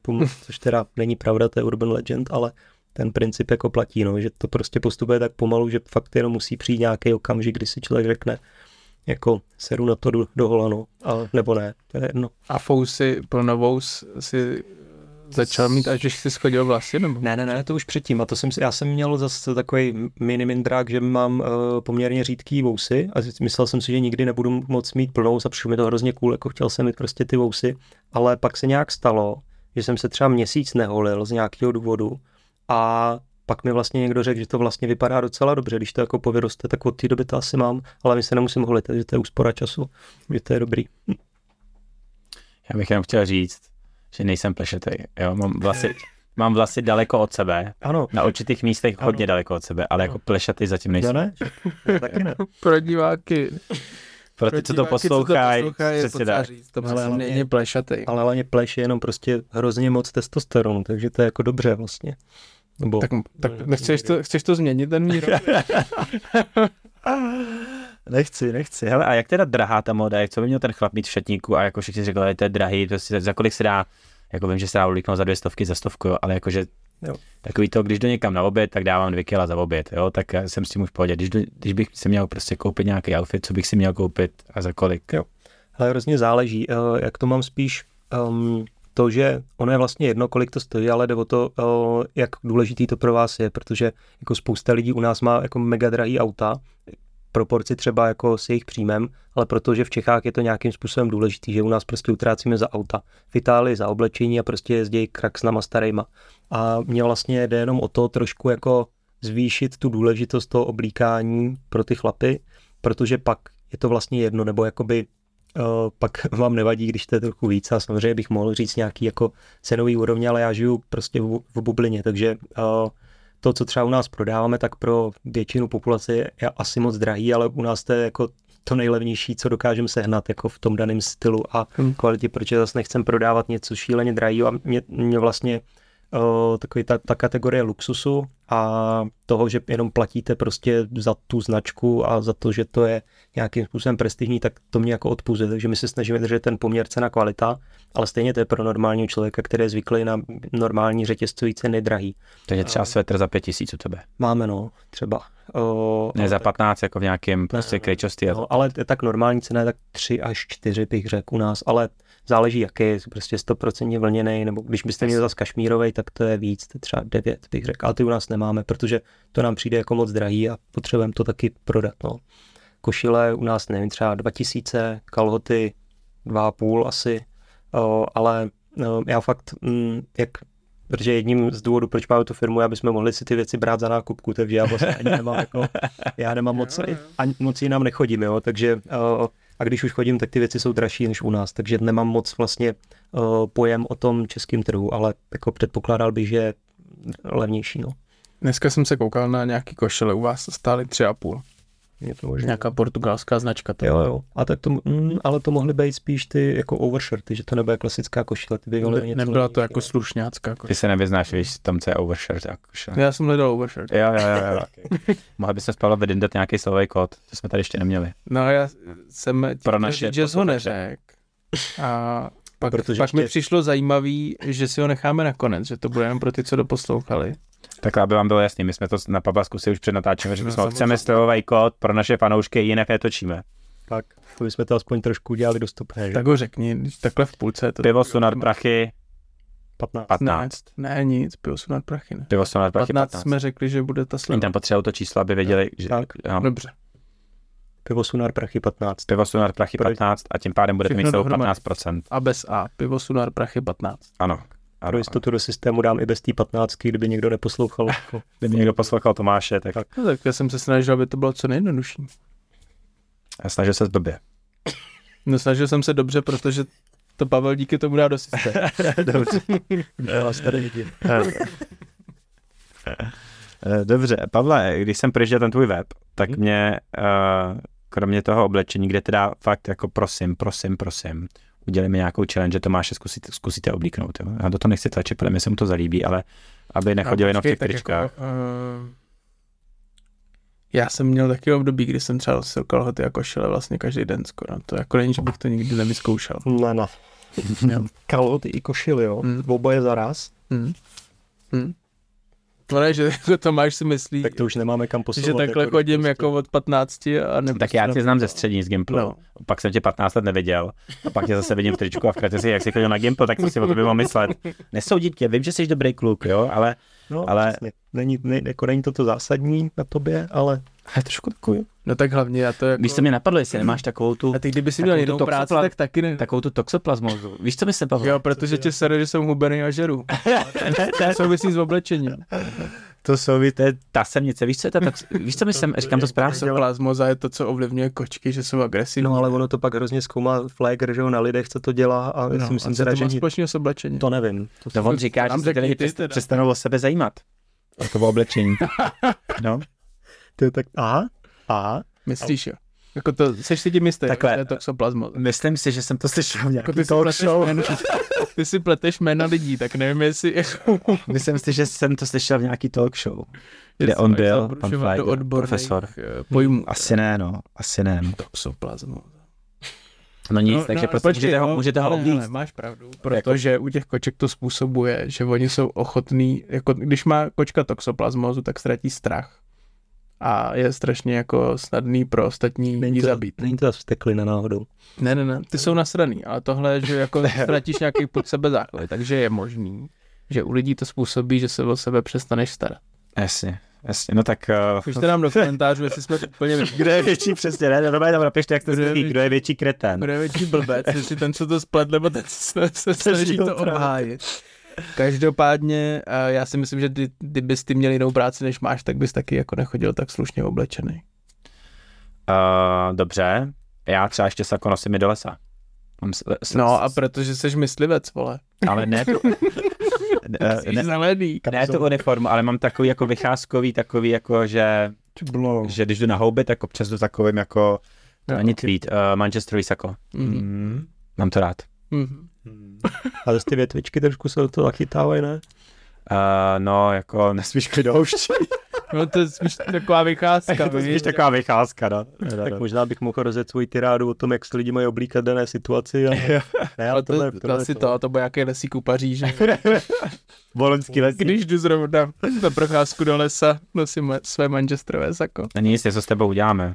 což teda není pravda, to je urban legend, ale ten princip jako platí, no, že to prostě postupuje tak pomalu, že fakt jenom musí přijít nějaký okamžik, kdy si člověk řekne, jako seru na to do, do hola, no, ale, nebo ne, to je jedno. A fousy plnovou si začal mít, až když jsi schodil vlasy, nebo? Ne, ne, ne, to už předtím. A to jsem, si- já jsem měl zase takový mini mindrák, že mám uh, poměrně řídký vousy a myslel jsem si, že nikdy nebudu moc mít plnou, a přišlo mi to hrozně cool, jako chtěl jsem mít prostě ty vousy, ale pak se nějak stalo, že jsem se třeba měsíc neholil z nějakého důvodu a pak mi vlastně někdo řekl, že to vlastně vypadá docela dobře, když to jako povyroste, tak od té doby to asi mám, ale my se nemusím holit, takže to je úspora času, že to je dobrý. Já bych jenom chtěl říct, že nejsem plešetý. Jo, mám vlasy, mám vlasy daleko od sebe. Ano, Na určitých místech Ano. hodně daleko od sebe, ale jako plešatý zatím já nejsem. ne? Taky ne. Pro diváky. Pro ty, co to poslouchají, přesně tak. to Ale není plešatej. ale hlavně pleš je jenom prostě hrozně moc testosteronu, takže to je jako dobře vlastně. Nebo, Tak, tak nechceš to, chceš to změnit, ten výrok? Nechci, nechci. Hele, a jak teda drahá ta moda je? Co by měl ten chlap mít v šatníku a jako všichni řekli, že to je drahý, prostě za kolik se dá, jako vím, že se dá uliknout za dvě stovky, za stovku, jo, ale jakože Jo. takový to, když jdu někam na oběd, tak dávám dvě kila za oběd, jo, tak já jsem s tím už v pohodě. Když, když bych si měl prostě koupit nějaký outfit, co bych si měl koupit a za kolik? Jo. ale hrozně záleží, eh, jak to mám spíš um, to, že ono je vlastně jedno, kolik to stojí, ale jde o to, jak důležitý to pro vás je, protože jako spousta lidí u nás má jako mega drahý auta, proporci třeba jako s jejich příjmem, ale protože v Čechách je to nějakým způsobem důležitý, že u nás prostě utrácíme za auta, v Itálii za oblečení a prostě jezdí kraxnama starýma. A mně vlastně jde jenom o to trošku jako zvýšit tu důležitost toho oblíkání pro ty chlapy, protože pak je to vlastně jedno, nebo jakoby pak vám nevadí, když to je trochu víc a samozřejmě bych mohl říct nějaký jako cenový úrovně, ale já žiju prostě v, v bublině, takže uh, to, co třeba u nás prodáváme, tak pro většinu populace je asi moc drahý, ale u nás to je jako to nejlevnější, co dokážeme sehnat jako v tom daném stylu a Hmm. kvalitě, protože zase nechcem prodávat něco šíleně drahého a mě, mě vlastně uh, takový ta, ta kategorie luxusu a toho, že jenom platíte prostě za tu značku a za to, že to je nějakým způsobem prestižní, tak to mě jako odpuzuje. Takže my se snažíme držet ten poměr cena kvalita, ale stejně to je pro normálního člověka, který je zvyklý na normální řetězcový ceny drahý. Takže třeba svetr za pět tisíc u tebe. Máme no, třeba. Uh, Ne za 15, jako v nějakém prostě ne, krejčosti. No, ale tak normální cena je tak 3 až 4 bych řekl u nás, ale záleží jaký, je prostě 100% vlněný, nebo když byste měli zase kašmírovej, tak to je víc, to je třeba 9 bych řekl, ale ty u nás nemáme, protože to nám přijde jako moc drahý a potřebujeme to taky prodat. No. Košile u nás nevím, třeba 2000, kalhoty 2,5 asi, o, ale no, já fakt, mm, jak protože jedním z důvodů, proč máme tu firmu, je, aby jsme mohli si ty věci brát za nákupku, takže já vlastně ani nemám jako, já nemám moc, ani moc jinam nechodím, jo, takže uh, a když už chodím, tak ty věci jsou dražší než u nás, takže nemám moc vlastně uh, pojem o tom českém trhu, ale jako předpokládal bych, že je levnější, no. Dneska jsem se koukal na nějaký košele, u vás stály tři a půl. Je to možná. Nějaká portugalská značka. To Jo, jo. A tak to, mm, ale to mohly být spíš ty jako overshirty, že to nebude klasická košile. Ty by Ne, něco nebyla to jako slušňácká Ty košile. se nevyznáš, víš, tam, co je overshirt. Jako, že- Já jsem hledal overshirt. Jo, jo, jo, jo. Mohli bychom spolu vydindat nějaký slový kód, to jsme tady ještě neměli. No já jsem Pro naše říct, že ho neřekl. A pak, Protože pak mi ještě- přišlo zajímavý, že si ho necháme nakonec, že to bude jenom pro ty, co doposlouchali. Tak aby vám bylo jasný, my jsme to na Pavla zkusili už před natáčením, že No, jsme samozřejmě. chceme slovový kód pro naše fanoušky, jinak netočíme. Tak, to bychom to aspoň trošku udělali dostupné, že? Tak ho řekni, takhle v půlce. je To Pivo Sunar Prachy 15. 15. Ne, ne nic, pivo jsou nad prachy, ne. Pivo Sunar Prachy 15 15. jsme řekli, že bude ta Oni sleva. tam potřebují to číslo, aby věděli, že... Tak. Jo. Dobře. Pivo Sunar prachy 15. Pivo Sunar prachy Pro- 15 a tím pádem budete mít Všechno celou dohromady. 15%. A bez A. Pivo Sunar prachy 15. Ano. Pro ano. jistotu do systému dám i bez té 15, kdyby někdo neposlouchal. Kdyby někdo poslouchal Tomáše, tak, tak. No tak já jsem se snažil, aby to bylo co nejjednodušší. snažil se blbě. No snažil jsem se dobře, protože to Pavel díky tomu dá do systému. Dobře. Já. Eh, Dobře, Pavle, když jsem projížděl ten tvůj web, tak Mhm. mě, uh, kromě toho oblečení, kde teda fakt jako prosím, prosím, prosím, udělej mi nějakou challenge, že Tomáše zkusíte, zkusíte oblíknout. Jo? Já do toho nechci tlačit, protože mi se mu to zalíbí, ale aby nechodil jenom v těch tak tričkách. Jako, uh, já jsem měl taky období, kdy jsem třeba nosil kalhoty a košile vlastně každý den skoro. To jako není, že bych to nikdy nevyzkoušel. Ne, ne. Kalhoty i košily, jo. Mm. Oboje zaraz. Hmm. Hmm. Ne, že jako Tomáš si myslí, Tak to už nemáme kam posouvat. že takhle jako, chodím prostě. jako od 15 a nebo Tak já tě znám ze střední z Gimplu. No. Pak jsem tě 15 let neviděl. A pak tě zase vidím v tričku a v kratici, jak jsi chodil na Gimpl, tak co si o tobě mám myslet. Nesoudím tě, vím, že jsi dobrý kluk, jo, ale, No, ale- přesně. Není, ne, jako není to to zásadní na tobě, ale ale trošku takový. No tak hlavně já to jako... Víš, co mě napadlo, jestli nemáš takovou tu, A ty kdyby si měl jinou práci, toxopla- tak taky ne. takovou tu toxoplasmozu. Víš, co myslím, Pavel? Jo, protože tě sere, že jsem hubený a žeru. To souvisí s oblečením. To jsou, vy, to je ta semnice, víš, co je ta tox... víš, co myslím, říkám to správně. Plazmoza je to, co ovlivňuje kočky, že jsou agresivní. no ale ono to pak hrozně zkoumá Flagger, že jo, na lidech, co to dělá a já no, si myslím, a co teda, to že má ni- společného s oblečením? to nevím. To No on říká, že se ty lidi přestanou o sebe zajímat. Jako o oblečení. No. to je tak, aha, aha. Myslíš, jo? Jako to, seš si tím jistý, Takhle. je toxoplasmos. Myslím si, že jsem to slyšel v Jako nějaký ty, si talk show. jména, ty si pleteš jména lidí, tak nevím, jestli... Jako, Myslím si, že jsem to slyšel v nějaký talk show, kde jestli on byl, pan odborných, profesor. eh, Pojmů. Asi ne, no. Asi ne. No, Toxoplasmos. no nic, no, takže no, prostě můžete ho, můžete ho ale, oblíct. ale, máš pravdu, protože u těch koček to způsobuje, že oni jsou ochotní, jako když má kočka toxoplasmózu, tak ztratí strach. A je strašně jako snadný pro ostatní Není to, zabít. není to vsteklina náhodou. Ne, ne, ne, ty jsou nasraný, ale tohle, že jako ztratíš nějaký pod sebe základ, takže je možný, že u lidí to způsobí, že se o sebe přestaneš starat. Jasně, jasně, no tak... Uh, Pište nám do komentářů, jestli jsme úplně kdo je větší přesně, ne? No, tam napište, jak to Kdo je zní, větší? kdo je větší kretén. Kdo je větší blbec, jestli ten, co to splet, nebo ten, co se snaží to obhájit. Každopádně eh, já si myslím, že kdy, kdybys ty měl jinou práci, než máš, tak bys taky jako nechodil tak slušně oblečený. Uh, dobře, já třeba ještě sako nosím i do lesa. S, s, No a protože jsi myslivec, vole. ale ne tu, ne, ne, zelený. ne tu uniformu, ale mám takový jako vycházkový, takový jako, že, že když jdu na houby, tak občas jdu takovým jako, to není ok. tweet, uh, manchesterový sako. Mhm. Mm. Mám to rád. Mhm. A zase ty větvičky trošku se do toho zachytávají, ne? Uh, no, jako nesmíš kvidoušť. No to je spíš taková vycházka. to je spíš taková vycházka, no. Tak možná bych mohl rozjet svůj tirádu o tom, jak se lidi mají oblíkat v dané situaci. Ale... ne, Ale to, tohle, to, tohle, asi to, to bude nějaký lesík u Paříže. Volenský les. Když jdu zrovna na procházku do lesa, nosím své manchesterové sako. Není nic, co s tebou uděláme.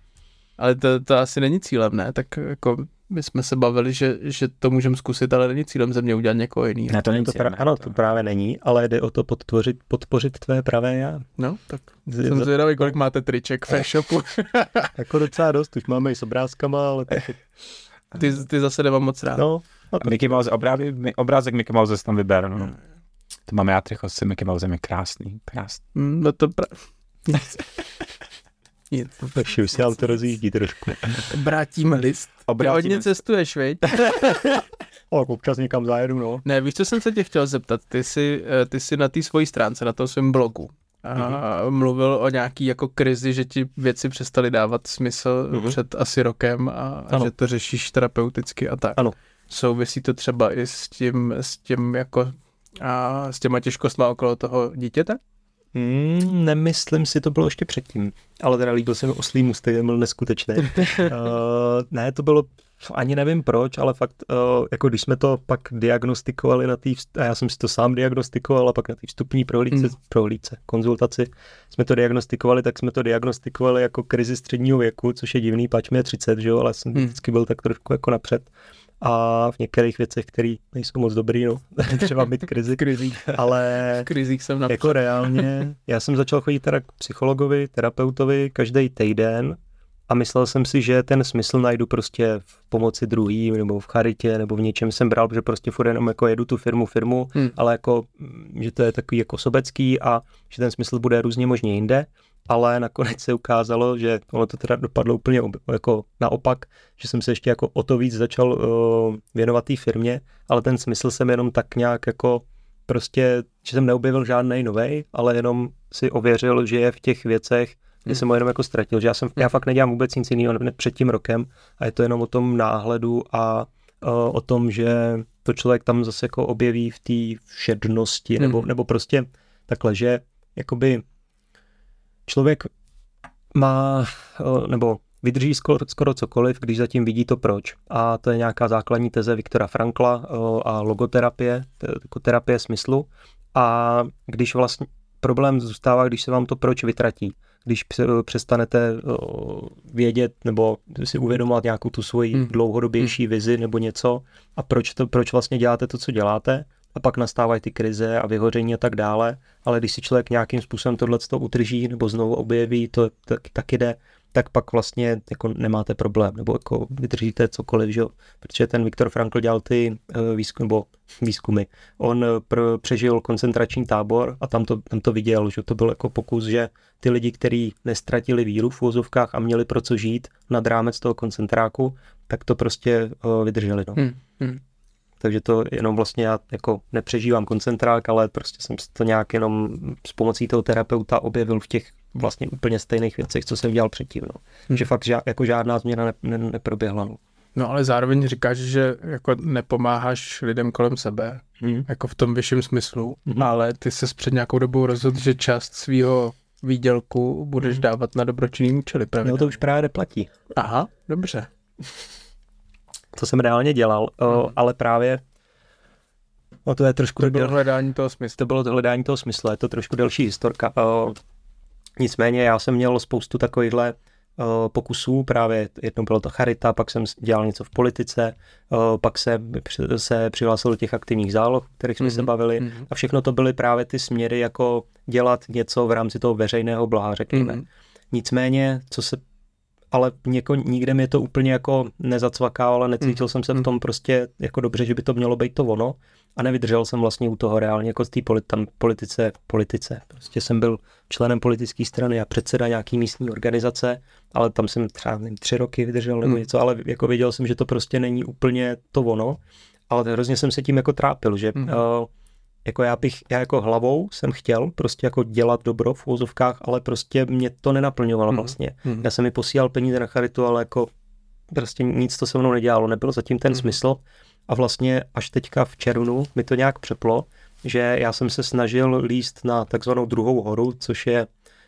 Ale to, to asi není cílem, ne? Tak jako my jsme se bavili, že, že to můžeme zkusit, ale není cílem ze mě udělat někoho jiného. Ne, to není to pra, ano, to právě není, ale jde o to podpořit, podpořit tvé pravé já. No, tak Z, jsem zvědavý, kolik máte triček v e-shopu. jako docela dost, už máme i s obrázkama, ale tak, Ty, ty zase nemám moc rád. no, no Mickey Mouse, obrázek, obrázek Mickey Mouse se tam vyber, no. To máme já tricho s Mickey Mousem, je krásný, krásný. Hmm, no to pra... Nic. Takže už si nám to rozjíždí trošku. Obrátíme list. Ty Obrátíme- hodně cestuješ, viď? Ale občas někam zajedu, no. Ne, víš, co jsem se tě chtěl zeptat? Ty jsi, eh, ty jsi na té svojí stránce, na tom svém blogu, a Mhm. mluvil o nějaký jako krizi, že ti věci přestaly dávat smysl Mhm. před asi rokem a, a Ano. že to řešíš terapeuticky a tak. Ano. Souvisí to třeba i s tím, s tím jako a s těma těžkostma okolo toho dítěte? Hmm, nemyslím si, to bylo ještě předtím. Ale teda líbil se mi oslý můstek, ten byl neskutečný. uh, ne, to bylo, ani nevím proč, ale fakt, uh, jako když jsme to pak diagnostikovali na té, a já jsem si to sám diagnostikoval, a pak na té vstupní prohlídce, mm. prohlídce, konzultaci, jsme to diagnostikovali, tak jsme to diagnostikovali jako krizi středního věku, což je divný, pač mi je 30, že jo, ale jsem Hmm. vždycky byl tak trošku jako napřed. A v některých věcech, které nejsou moc dobrý, no, třeba mít krizi, Krizí. ale V krizích jsem na... jako reálně, já jsem začal chodit teda k psychologovi, terapeutovi každý týden a myslel jsem si, že ten smysl najdu prostě v pomoci druhým, nebo v charitě, nebo v něčem jsem bral, že prostě furt jenom jako jedu tu firmu, firmu, Hmm. ale jako, že to je takový jako sobecký a že ten smysl bude různě možně jinde, ale nakonec se ukázalo, že ono to teda dopadlo úplně jako naopak, že jsem se ještě jako o to víc začal uh, věnovat té firmě, ale ten smysl jsem jenom tak nějak jako prostě, že jsem neobjevil žádný novej, ale jenom si ověřil, že je v těch věcech, kde jsem ho jenom jako ztratil, že já, jsem, já fakt nedělám vůbec nic jiného před tím rokem a je to jenom o tom náhledu a uh, o tom, že to člověk tam zase jako objeví v té všednosti, Hmm. nebo, nebo prostě takhle, že jakoby člověk má, eh, nebo vydrží skoro, skoro cokoliv, když zatím vidí to proč. A to je nějaká základní teze Viktora Frankla eh, a logoterapie, te- jako terapie smyslu. A když vlastně problém zůstává, když se vám to proč vytratí, když pře- přestanete eh, vědět nebo si uvědomovat nějakou tu svoji Hmm. dlouhodobější vizi nebo něco a proč, to, proč vlastně děláte to, co děláte, a pak nastávají ty krize a vyhoření a tak dále, ale když si člověk nějakým způsobem tohle to udrží nebo znovu objeví, to tak, taky jde, tak pak vlastně jako nemáte problém, nebo jako vydržíte cokoliv, že protože ten Viktor Frankl dělal ty uh, výzkum, nebo výzkumy. On eh, pr- přežil koncentrační tábor a tam to, tam to viděl, že to byl jako pokus, že ty lidi, kteří nestratili víru v úzovkách a měli pro co žít nad rámec toho koncentráku, tak to prostě uh, vydrželi. No. Hmm. Hmm. Takže to jenom vlastně já jako nepřežívám koncentrák, ale prostě jsem to nějak jenom s pomocí toho terapeuta objevil v těch vlastně úplně stejných věcech, co jsem dělal předtím. No. Hmm. Že fakt ža- jako žádná změna ne, ne, neproběhla. No. No ale zároveň říkáš, že jako nepomáháš lidem kolem sebe, Hmm. jako v tom vyšším smyslu, Mhm. ale ty se před nějakou dobou rozhodl, že část svého výdělku budeš dávat na dobročinný účely, pravda? No to už právě neplatí. Aha, dobře. To jsem reálně dělal, o, ale právě o, to je trošku To bylo del- hledání toho smyslu. to bylo to hledání toho smyslu, je to trošku delší historka. O, nicméně já jsem měl spoustu takovýchhle pokusů, právě jednou bylo to charita, pak jsem dělal něco v politice, pak se, se přihlásil do těch aktivních záloh, o kterých jsme Mhm, se bavili mhm. a všechno to byly právě ty směry jako dělat něco v rámci toho veřejného blaha, řekněme. Mhm. Nicméně, co se ale něko, nikde mi to úplně jako nezacvakalo, ale necítil jsem se v tom prostě jako dobře, že by to mělo být to ono a nevydržel jsem vlastně u toho reálně jako z té politi- tam politice, politice. Prostě jsem byl členem politické strany a předseda nějaký místní organizace, ale tam jsem třeba nevím, tři roky vydržel nebo Hmm. něco, ale jako věděl jsem, že to prostě není úplně to ono, ale hrozně jsem se tím jako trápil, že Mhm. uh, jako já bych, já jako hlavou jsem chtěl prostě jako dělat dobro v úzovkách, ale prostě mě to nenaplňovalo Mhm. vlastně. Mhm. Já jsem mi posílal peníze na charitu, ale jako prostě nic to se mnou nedělalo, nebyl zatím ten Mhm. smysl a vlastně až teďka v červnu mi to nějak přeplo, že já jsem se snažil líst na takzvanou druhou horu, což je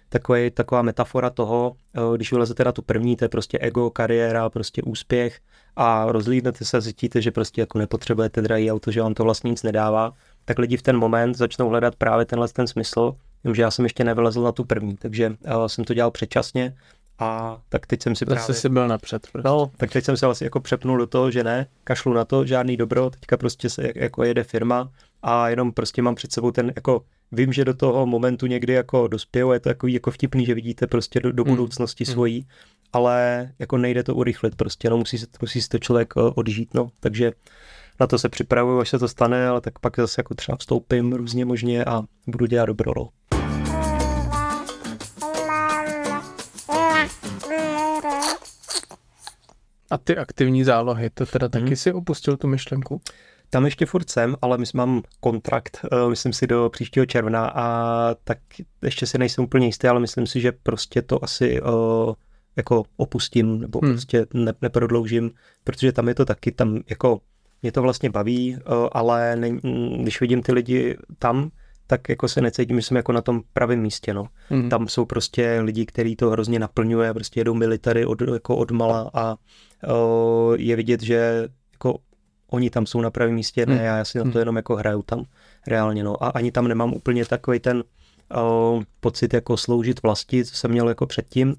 takový, taková metafora toho, eh, když vylezete na tu první, to je prostě ego, kariéra, prostě úspěch a rozlídnete se a zjistíte, že prostě jako nepotřebujete drahý auto, že vám to vlastně nic nedává, tak lidi v ten moment začnou hledat právě tenhle ten smysl, že já jsem ještě nevylezl na tu první, takže uh, jsem to dělal předčasně a tak teď jsem si Zase právě... jsi byl napřed. Prostě. No, tak teď jsem se vlastně jako přepnul do toho, že ne, kašlu na to, žádný dobro, teďka prostě se jak- jako jede firma a jenom prostě mám před sebou ten jako vím, že do toho momentu někdy jako dospěju, je to takový jako vtipný, že vidíte prostě do, do Hmm. budoucnosti Hmm. svojí, ale jako nejde to urychlit prostě, no musí, se, musí si to člověk eh, odžít, no, takže na to se připravuju, až se to stane, ale tak pak zase jako třeba vstoupím různě možně a budu dělat dobro, no. A ty aktivní zálohy, to teda Mhm. taky si opustil tu myšlenku? Tam ještě furt jsem, ale my mám kontrakt, eh, myslím si do příštího června a tak ještě si nejsem úplně jistý, ale myslím si, že prostě to asi uh, jako opustím nebo hmm. prostě ne, neprodloužím, protože tam je to taky, tam jako mě to vlastně baví, uh, ale ne, mm, když vidím ty lidi tam, tak jako se necítím, že jsem jako na tom pravém místě, no. Mhm. Tam jsou prostě lidi, kteří to hrozně naplňuje, prostě jedou military od, jako od mala a uh, je vidět, že jako oni tam jsou na pravém místě, ne, Hmm. já si na to jenom jako hraju tam reálně, no. A ani tam nemám úplně takový ten uh, pocit jako sloužit vlasti, co jsem měl jako předtím,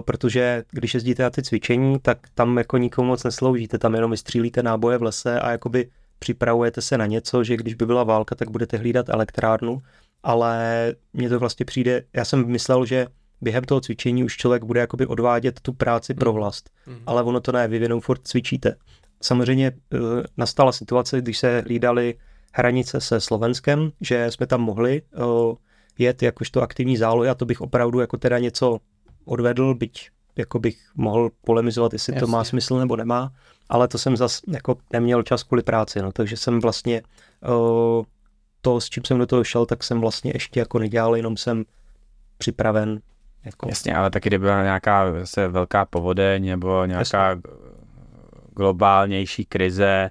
protože když jezdíte na ty cvičení, tak tam jako nikomu moc nesloužíte, tam jenom vystřílíte náboje v lese a jakoby připravujete se na něco, že když by byla válka, tak budete hlídat elektrárnu, ale mně to vlastně přijde, já jsem myslel, že během toho cvičení už člověk bude jakoby odvádět tu práci pro Mhm. vlast. Mhm. Ale ono to ne, vy jenom furt cvičíte. Samozřejmě eh, nastala situace, když se hlídali hranice se Slovenskem, že jsme tam mohli eh, jet jakožto aktivní zálohy a to bych opravdu jako teda něco odvedl, byť jako bych mohl polemizovat, jestli to má Jasně. smysl nebo nemá, ale to jsem zas jako neměl čas kvůli práci, no, takže jsem vlastně eh, to, s čím jsem do toho šel, tak jsem vlastně ještě jako nedělal, jenom jsem připraven jako Jasně, ale taky kdyby byla nějaká zase velká povodeň nebo nějaká Jasně. globálnější krize,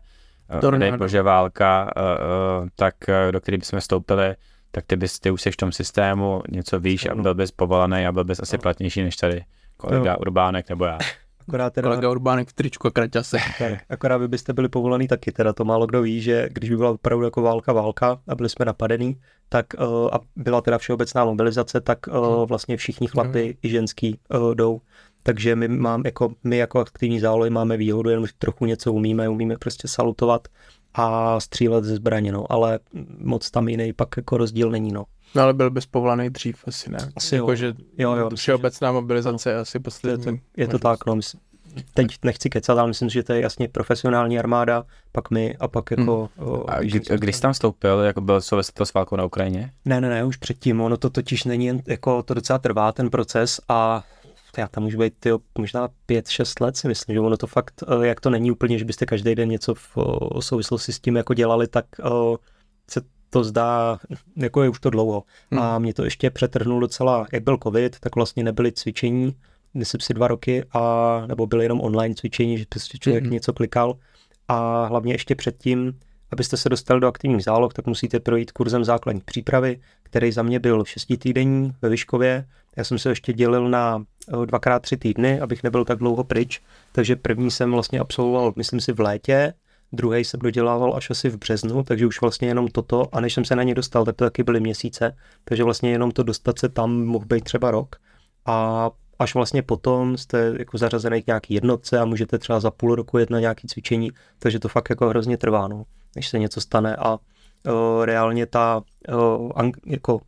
eh, Tornádo. bože válka, eh, tak do který bychom vstoupili, tak ty, bys, ty už jsi v tom systému, něco víš a byl bys povolaný a byl bys asi platnější než tady kolega Urbánek nebo já. akorát teda Kolega Urbánek v tričku a kraťase. Tak, akorát vy byste byli povolaný taky, teda to málo kdo ví, že když by byla opravdu jako válka, válka a byli jsme napadení, tak uh, a byla teda všeobecná mobilizace, tak uh, vlastně všichni chlapi i ženský uh, jdou. Takže my, mám, jako, my jako aktivní zálohy máme výhodu, jenom trochu něco umíme, umíme prostě salutovat a střílet ze zbraně, no, ale moc tam jiný pak jako rozdíl není, no. No ale byl bys povolaný dřív asi ne. Asi jo. jako, že Jo, jo, všeobecná mobilizace je asi Je to, poslední. je to tak, no, myslím, teď nechci kecat, ale myslím, že to je jasně profesionální armáda, pak my a pak jako... o, A kdy, když jsi tam vstoupil, jako byl souvisí to s válkou na Ukrajině? Ne, ne, ne, už předtím, ono to totiž není jen, jako to docela trvá ten proces a já tam můžu být tyjo, možná 5-6 let si myslím, že ono to fakt, eh, jak to není úplně, že byste každý den něco v o, souvislosti s tím jako dělali, tak o, se to zdá, jako je už to dlouho. Hmm. A mě to ještě přetrhnul docela, jak byl covid, tak vlastně nebyly cvičení, myslím si dva roky, a, nebo byly jenom online cvičení, že prostě člověk Mhm. něco klikal a hlavně ještě předtím, abyste se dostali do aktivních záloh, tak musíte projít kurzem základní přípravy, který za mě byl šestitýdenní ve Vyškově. Já jsem se ještě dělil na eh, dvakrát tři týdny, abych nebyl tak dlouho pryč. Takže první jsem vlastně absolvoval, myslím si, v létě, druhý jsem dodělával až asi v březnu, takže už vlastně jenom toto. A než jsem se na ně dostal, tak to taky byly měsíce. Takže vlastně jenom to dostat se tam mohl být třeba rok. A až vlastně potom jste jako zařazený k nějaký jednotce a můžete třeba za půl roku jet na nějaké cvičení, takže to fakt jako hrozně trvá, no, než se něco stane a uh, reálně ta, uh, jako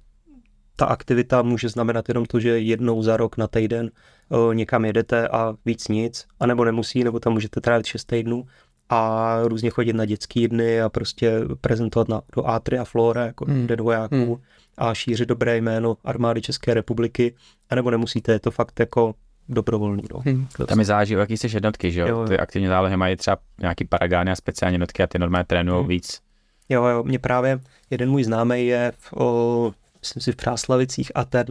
ta aktivita může znamenat jenom to, že jednou za rok na týden uh, někam jedete a víc nic, anebo nemusí, nebo tam můžete trávit 6 týdnů a různě chodit na dětský dny a prostě prezentovat na, do Atria Flora jako Hmm. hmm. den vojáků Hmm. hmm. a šířit dobré jméno armády České republiky, anebo nemusíte, je to fakt jako dobrovolný. No. Hm. Tam mi záleží, o jaký jsi jednotky, že jo? Jo, jo. Ty aktivní zálohy mají třeba nějaký paragány a speciální jednotky a ty normálně trénují Hmm. víc. Jo, jo, mě právě jeden můj známý je, v, o, myslím si, v Přáslavicích a ten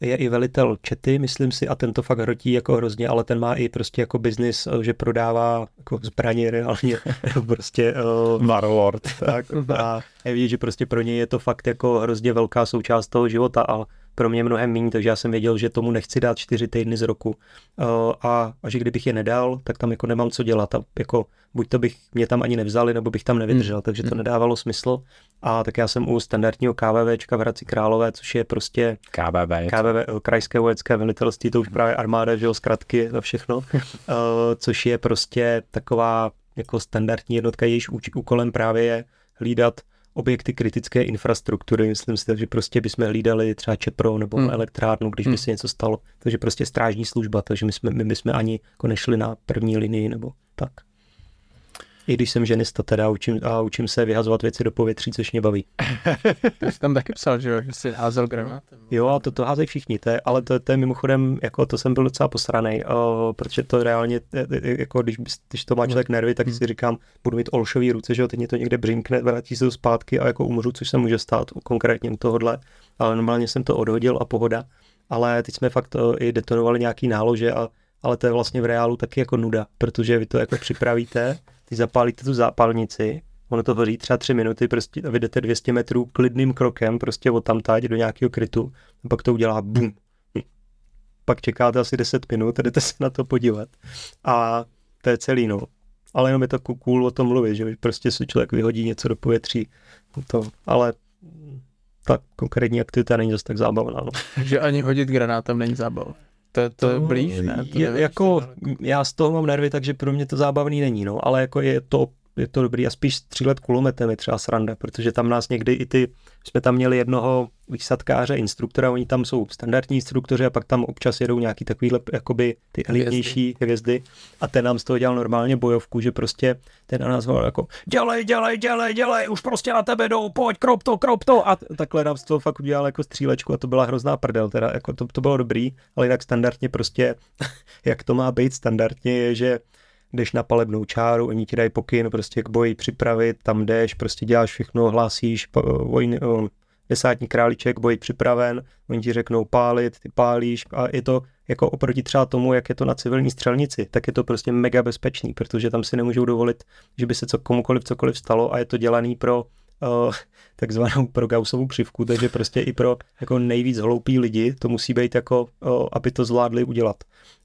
je i velitel Čety, myslím si, a ten to fakt hrotí jako hrozně, ale ten má i prostě jako biznis, že prodává jako zbraně reálně, prostě o, Warlord. tak a je vidět, že prostě pro něj je to fakt jako hrozně velká součást toho života a pro mě mnohem méně, takže já jsem věděl, že tomu nechci dát čtyři týdny z roku uh, a, a že kdybych je nedal, tak tam jako nemám co dělat a jako buď to bych mě tam ani nevzali, nebo bych tam nevydržel, takže to Hmm. nedávalo smysl a tak já jsem u standardního KVVčka v Hradci Králové, což je prostě to. KVV, eh, Krajské vojenské velitelství, to už právě armáda, že jo, zkratky a všechno, uh, což je prostě taková jako standardní jednotka, jejíž úkolem právě je hlídat objekty kritické infrastruktury, myslím si, že prostě bychom hlídali třeba Čepro nebo Hmm. elektrárnu, když by Hmm. se něco stalo, takže prostě strážní služba, takže my jsme, my bychom ani jako nešli na první linii nebo tak. I když jsem ženista teda učím, a učím se vyhazovat věci do povětří, což mě baví. Ty jsi tam taky psal, že jo, že jsi házel granátem. Jo, a to, to házejí všichni, to je, ale to, to je mimochodem, jako to jsem byl docela posranej, uh, protože to reálně, eh, eh, jako když, bys- když to má člověk nervy, tak si říkám, budu mít olšový ruce, že jo, teď mě to někde břinkne, vrátí se to zpátky a jako umřu, což se může stát konkrétně u tohohle, ale normálně jsem to odhodil a pohoda, ale teď jsme fakt uh, i detonovali nějaký nálože, a, ale to je vlastně v reálu taky jako nuda, protože vy to jako připravíte, ty zapálíte tu zápalnici, Ono to hoří třeba tři minuty, prostě a vy jdete 200 metrů klidným krokem, prostě od tam do nějakého krytu, a pak to udělá bum. Pak čekáte asi 10 minut a jdete se na to podívat. A to je celý, no. Ale jenom je to cool o tom mluvit, že prostě si člověk vyhodí něco do povětří. To, ale ta konkrétní aktivita není zase tak zábavná. No. Že ani hodit granátem není zábava. To, je- to je blíž, ne? To je, jako, já z toho mám nervy, takže pro mě to zábavný není, no, ale jako je to je to dobrý a spíš střílet kulometem je třeba sranda, protože tam nás někdy i ty, jsme tam měli jednoho výsadkáře, instruktora, oni tam jsou standardní instruktoři a pak tam občas jedou nějaký takovýhle jakoby ty elitnější hvězdy a ten nám z toho dělal normálně bojovku, že prostě ten na nás volal jako dělej, dělej, dělej, dělej, už prostě na tebe jdou, pojď, krop to, krop to. A takhle nám z toho fakt udělal jako střílečku a to byla hrozná prdel, teda jako to, to bylo dobrý, ale jinak standardně prostě, jak to má být standardně je, že jdeš na palebnou čáru, oni ti dají pokyn prostě k boji připravit, tam jdeš, prostě děláš všechno, hlásíš, po- vojn, o, desátní králíček, boj připraven, oni ti řeknou pálit, ty pálíš a je to jako oproti třeba tomu, jak je to na civilní střelnici, tak je to prostě mega bezpečný, protože tam si nemůžou dovolit, že by se co, komukoliv cokoliv stalo a je to dělaný pro takzvanou pro Gaussovou křivku, takže prostě i pro jako nejvíc hloupí lidi to musí být jako, uh, aby to zvládli udělat.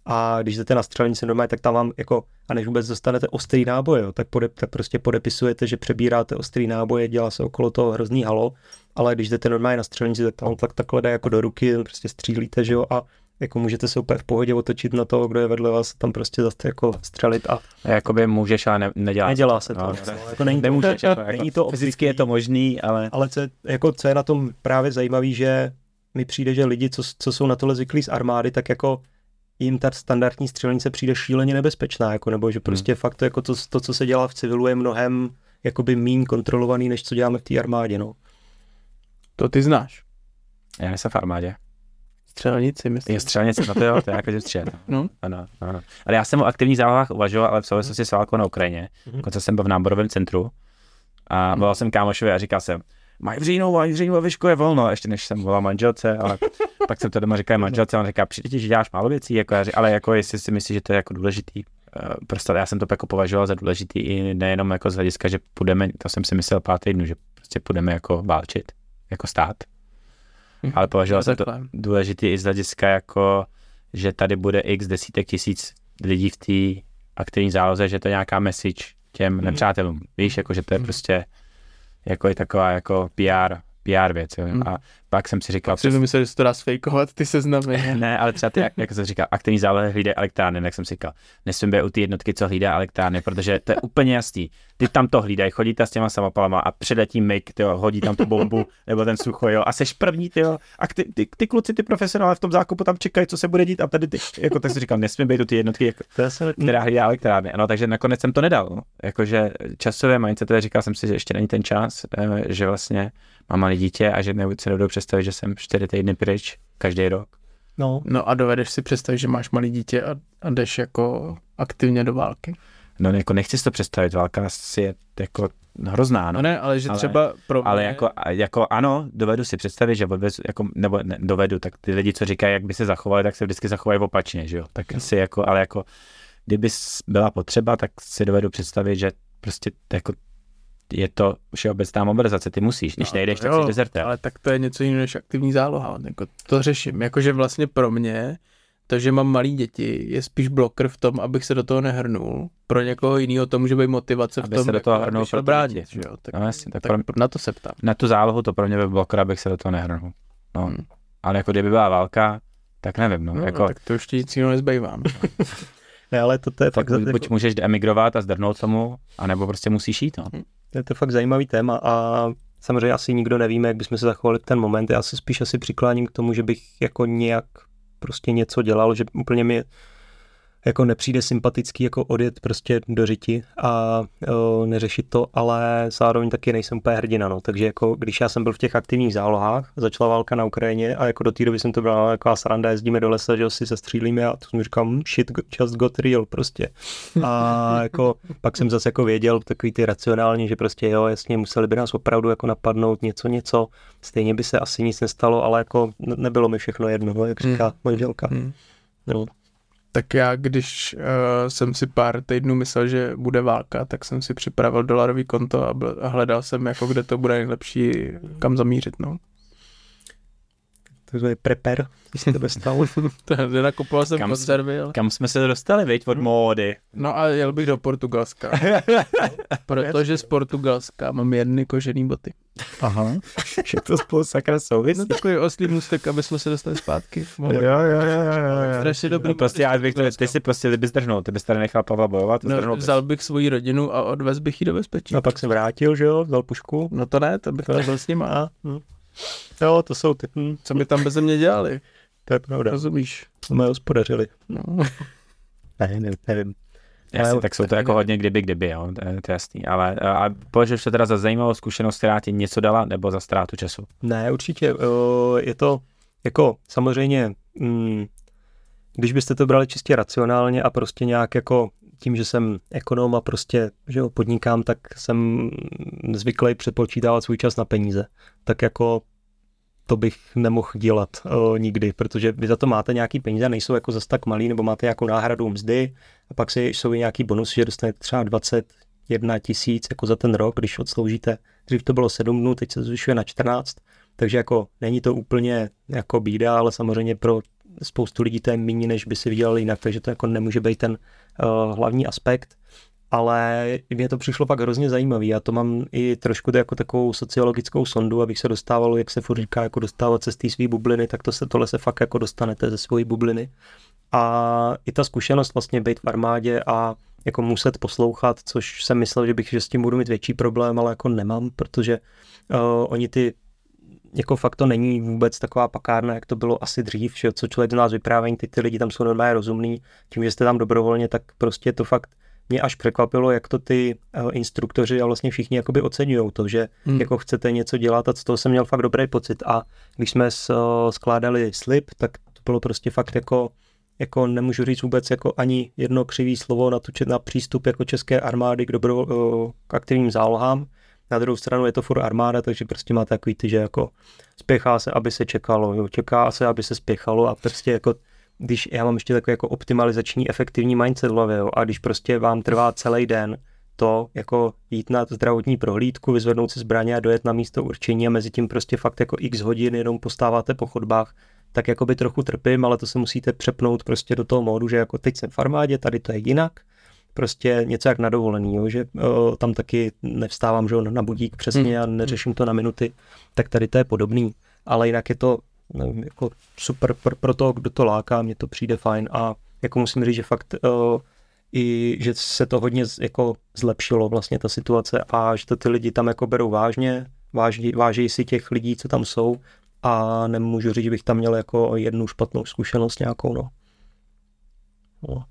A když jdete na střelnici normálně, tak tam vám jako, a než vůbec dostanete ostrý náboj, jo, tak, pode, tak prostě podepisujete, že přebíráte ostrý náboje, dělá se okolo toho hrozný halo, ale když jdete normálně na střelnici, tak tam tak takhle jde jako do ruky, prostě střílíte, že jo, a jako můžete se úplně v pohodě otočit na toho, kdo je vedle vás, tam prostě zase jako střelit a Jakoby můžeš, ale ne, nedělá nedělá se to. No, No, jako není to, Nemůžeš, jako, jako, není to fyzicky je to možný, ale ale co, je- jako, co je na tom právě zajímavé, že mi přijde, že lidi, co, co jsou na tohle zvyklí z armády, tak jako jim ta standardní střelnice přijde šíleně nebezpečná, jako, nebo že prostě fakt to, jako to, to, co se dělá v civilu, je mnohem jakoby mín kontrolovaný, než co děláme v té armádě, no. To ty znáš. já nejsem v armádě. Střelnici, myslím. Je střelnice, no to jo, to je jako střel. No. Ano, ano. Ale já jsem o aktivních zálohách uvažoval, ale v souvislosti s válkou na Ukrajině. Mhm. Dokonce jsem byl v náborovém centru a volal jsem kámošovi a říkal jsem, mají v říjnu, mají v říjnu ve výšku je volno, ještě než jsem volal manželce, ale pak jsem to doma říkal manželce, a on říká, přijde ti, že děláš málo věcí, jako já, ři- ale jako jestli si myslíš, že to je jako důležitý, eh, prostě já jsem to jako považoval za důležitý i nejenom jako z hlediska, že půjdeme, to jsem si myslel pár týdnů, že prostě půjdeme jako válčit, jako stát, Mhm. ale považoval jsem to důležitý i z hlediska jako, že tady bude x desítek tisíc lidí v té aktivní záloze, že to je nějaká message těm Mhm. nepřátelům. Víš, jako, že to je prostě jako je taková jako PR, PR věc. Jo? Mhm. A pak jsem si říkal, Si myslel, že se to dá sfejkovat, ty seznamy. ne, ale třeba ty, jak, jak jsem říkal, aktivní zálohy hlídají elektrárny, jak jsem si říkal, nesmím být u té jednotky, co hlídá elektrárny, protože to je úplně jasný. Ty tam to hlídají, chodí tam s těma samopalama a přiletí MIG, tyjo, hodí tam tu bombu, nebo ten sucho, jo, a seš první, tyjo, a ty, ty, ty, kluci, ty profesionále v tom zákupu tam čekají, co se bude dít a tady ty, jako tak si říkal, nesmím být u té jednotky, jako, se, která hlídá elektrárny. Ano, takže nakonec jsem to nedal. No. Jakože časové mindset, říkal jsem si, že ještě není ten čas, eh, že vlastně mám malé dítě a že nebudu představit, že jsem čtyři týdny pryč každý rok. no, No a dovedeš si představit, že máš malé dítě a, a jdeš jako aktivně do války. No jako nechci si to představit, válka asi je jako hrozná, no. No ne, ale že Ale- třeba pro Ale mě- jako, a- jako ano, dovedu si představit, že odvezu, jako, nebo ne, dovedu, tak ty lidi, co říkají, jak by se zachovali, tak se vždycky zachovají opačně, že jo. Tak asi jako, ale jako, kdyby byla potřeba, tak si dovedu představit, že prostě jako je to všeobecná mobilizace, ty musíš, když No, nejdeš, tak jsi dezertér. Ale tak to je něco jiného než aktivní záloha. Jako to řeším. Jakože vlastně pro mě to, že mám malý děti, je spíš bloker v tom, abych se do toho nehrnul. Pro někoho jiného to může být motivace v Aby tom, se do toho jako, hrnul pro bránit. děti. Že jo? Tak, No jasně, tak tak pro- na to se ptám. Na tu zálohu to pro mě by bylo, abych se do toho nehrnul. No. Hmm. Ale jako kdyby byla válka, tak nevím, no. No, jako, tak to ještě nic jiného nezbývá. No. ne, ale to, to je tak fakt, buď, jako, buď můžeš emigrovat a zdrhnout tomu, anebo prostě musíš jít, no. To je to fakt zajímavý téma a samozřejmě asi nikdo nevíme, jak bychom se zachovali v ten moment. Já se spíš asi přikláním k tomu, že bych jako nějak prostě něco dělal, že úplně mi jako nepřijde sympatický jako odjet prostě do řiti a o, neřešit to, ale zároveň taky nejsem úplně hrdina, no. takže jako když já jsem byl v těch aktivních zálohách, začala válka na Ukrajině a jako do té doby jsem to byla taková sranda, jezdíme do lesa, že si se střílíme a to jsem říkal, "Hm, shit just got real prostě. A jako pak jsem zase jako věděl takový ty racionálně, že prostě jo, jasně museli by nás opravdu jako napadnout něco, něco, stejně by se asi nic nestalo, ale jako ne- nebylo mi všechno jedno, no, jak říká manželka. Hmm. No. Tak já, když uh, jsem si pár týdnů myslel, že bude válka, tak jsem si připravil dolarový konto a, byl, a hledal jsem, jako kde to bude nejlepší, kam zamířit. No. Takzvaný prepper, když se tebe stal. Nenakupoval jsem Kam- konzervy, ale... Kam jsme se dostali, viď, od módy. No a jel bych do Portugalska. Protože z Portugalska mám jedny kožený boty. Aha. Že to spolu sakra souvisí. No takový oslý můstek, aby jsme se dostali zpátky. Jo, jo, jo, jo, jo. Strašně dobrý. No, prostě já bych, ty si prostě ty bys zdrhnul, ty bys tady nechal Pavla bojovat, No, vzal bych svoji rodinu a odvez bych ji do bezpečí. A pak se vrátil, že jo, vzal pušku. No to ne, to bych nebyl s nima. A, hm. Jo, to jsou ty, hm, Co by tam beze mě dělali? to je pravda. Rozumíš? Jsme hospodařili. No. Ne, ne, nevím. Jasně, Ale- tak jsou to jako hodně kdyby, kdyby, jo, to je, jasný. Ale a považuješ to teda za zajímavou zkušenost, která ti něco dala, nebo za ztrátu času? Ne, určitě. Je to jako samozřejmě, mm, když byste to brali čistě racionálně a prostě nějak jako tím, že jsem ekonom a prostě že jo, podnikám, tak jsem zvyklý přepočítávat svůj čas na peníze. Tak jako to bych nemohl dělat o, nikdy, protože vy za to máte nějaký peníze, nejsou jako zas tak malý, nebo máte nějakou náhradu mzdy a pak si, jsou i nějaký bonus, že dostanete třeba 21 tisíc jako za ten rok, když odsloužíte. Dřív to bylo 7 dnů, teď se zvyšuje na 14, takže jako není to úplně jako bída, ale samozřejmě pro spoustu lidí to je méně, než by si vydělali jinak, takže to jako nemůže být ten uh, hlavní aspekt. Ale mně to přišlo pak hrozně zajímavý. Já to mám i trošku jako takovou sociologickou sondu, abych se dostával, jak se furt říká, jako dostávat se z té své bubliny, tak to se, tohle se fakt jako dostanete ze své bubliny. A i ta zkušenost vlastně být v armádě a jako muset poslouchat, což jsem myslel, že bych že s tím budu mít větší problém, ale jako nemám, protože uh, oni ty jako fakt to není vůbec taková pakárna, jak to bylo asi dřív, že co člověk z nás vyprávění, ty, ty lidi tam jsou normálně rozumný, tím, že jste tam dobrovolně, tak prostě to fakt mě až překvapilo, jak to ty uh, instruktoři a vlastně všichni jakoby oceňují to, že Hmm. jako chcete něco dělat a z toho jsem měl fakt dobrý pocit a když jsme s, uh, skládali slib, tak to bylo prostě fakt jako jako nemůžu říct vůbec jako ani jedno křivý slovo na, tu, na přístup jako české armády k, dobro, uh, k aktivním zálohám. Na druhou stranu je to furt armáda, takže prostě má takový ty, že jako spěchá se, aby se čekalo, jo, čeká se, aby se spěchalo a prostě jako když já mám ještě takový jako optimalizační efektivní mindset hlavě, jo, a když prostě vám trvá celý den to jako jít na zdravotní prohlídku, vyzvednout si zbraně a dojet na místo určení a mezi tím prostě fakt jako x hodin jenom postáváte po chodbách, tak jako by trochu trpím, ale to se musíte přepnout prostě do toho módu, že jako teď jsem v armádě, tady to je jinak, prostě něco jak na dovolený, jo, že o, tam taky nevstávám že jo, na budík přesně a neřeším to na minuty, tak tady to je podobný, ale jinak je to nevím, jako super pro, pro to, kdo to láká, mně to přijde fajn a jako musím říct, že fakt o, i, že se to hodně z- jako zlepšilo vlastně ta situace a že to ty lidi tam jako berou vážně, váží, váží si těch lidí, co tam jsou a nemůžu říct, že bych tam měl jako jednu špatnou zkušenost nějakou, no. no.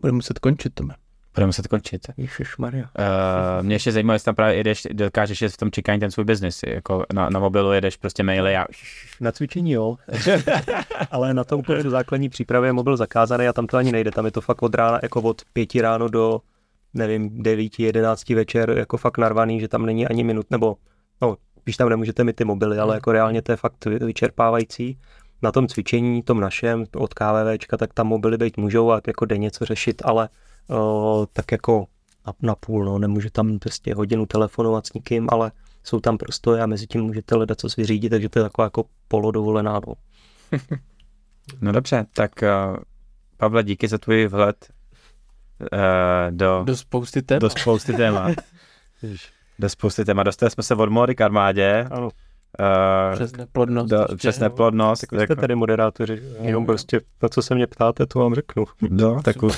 Budeme muset končit, Tome. Budeme muset končit. Ježišmarja. Uh, mě ještě zajímá, jestli tam právě jedeš, dokážeš v tom čekání ten svůj biznis, jako na, na mobilu jedeš prostě maily a Na cvičení jo, ale na tom kurzu základní přípravy je mobil zakázaný a tam to ani nejde, tam je to fakt od rána, jako od pěti ráno do, nevím, devíti, jedenácti večer, jako fakt narvaný, že tam není ani minut, nebo, no, když tam nemůžete mít ty mobily, ale jako reálně to je fakt vy- vyčerpávající. Na tom cvičení, tom našem, od KVVčka, tak tam mobily být můžou a jako denně co řešit, ale o, tak jako na, na půl, no, nemůžu tam prostě hodinu telefonovat s nikým, ale jsou tam prostoje a mezi tím můžete hledat, co si vyřídit, takže to je taková jako polodovolená. No. No dobře, tak uh, Pavle, díky za tvůj vhled uh, do, Do spousty témat. do spousty témat. do spousty témat. Dostali jsme se od módy k armádě, Ano, uh, Přes neplodnost. do, ještě. přes neplodnost. tak vy jste tady moderátoři, jenom prostě na co se mě ptáte, to vám řeknu. No, tak už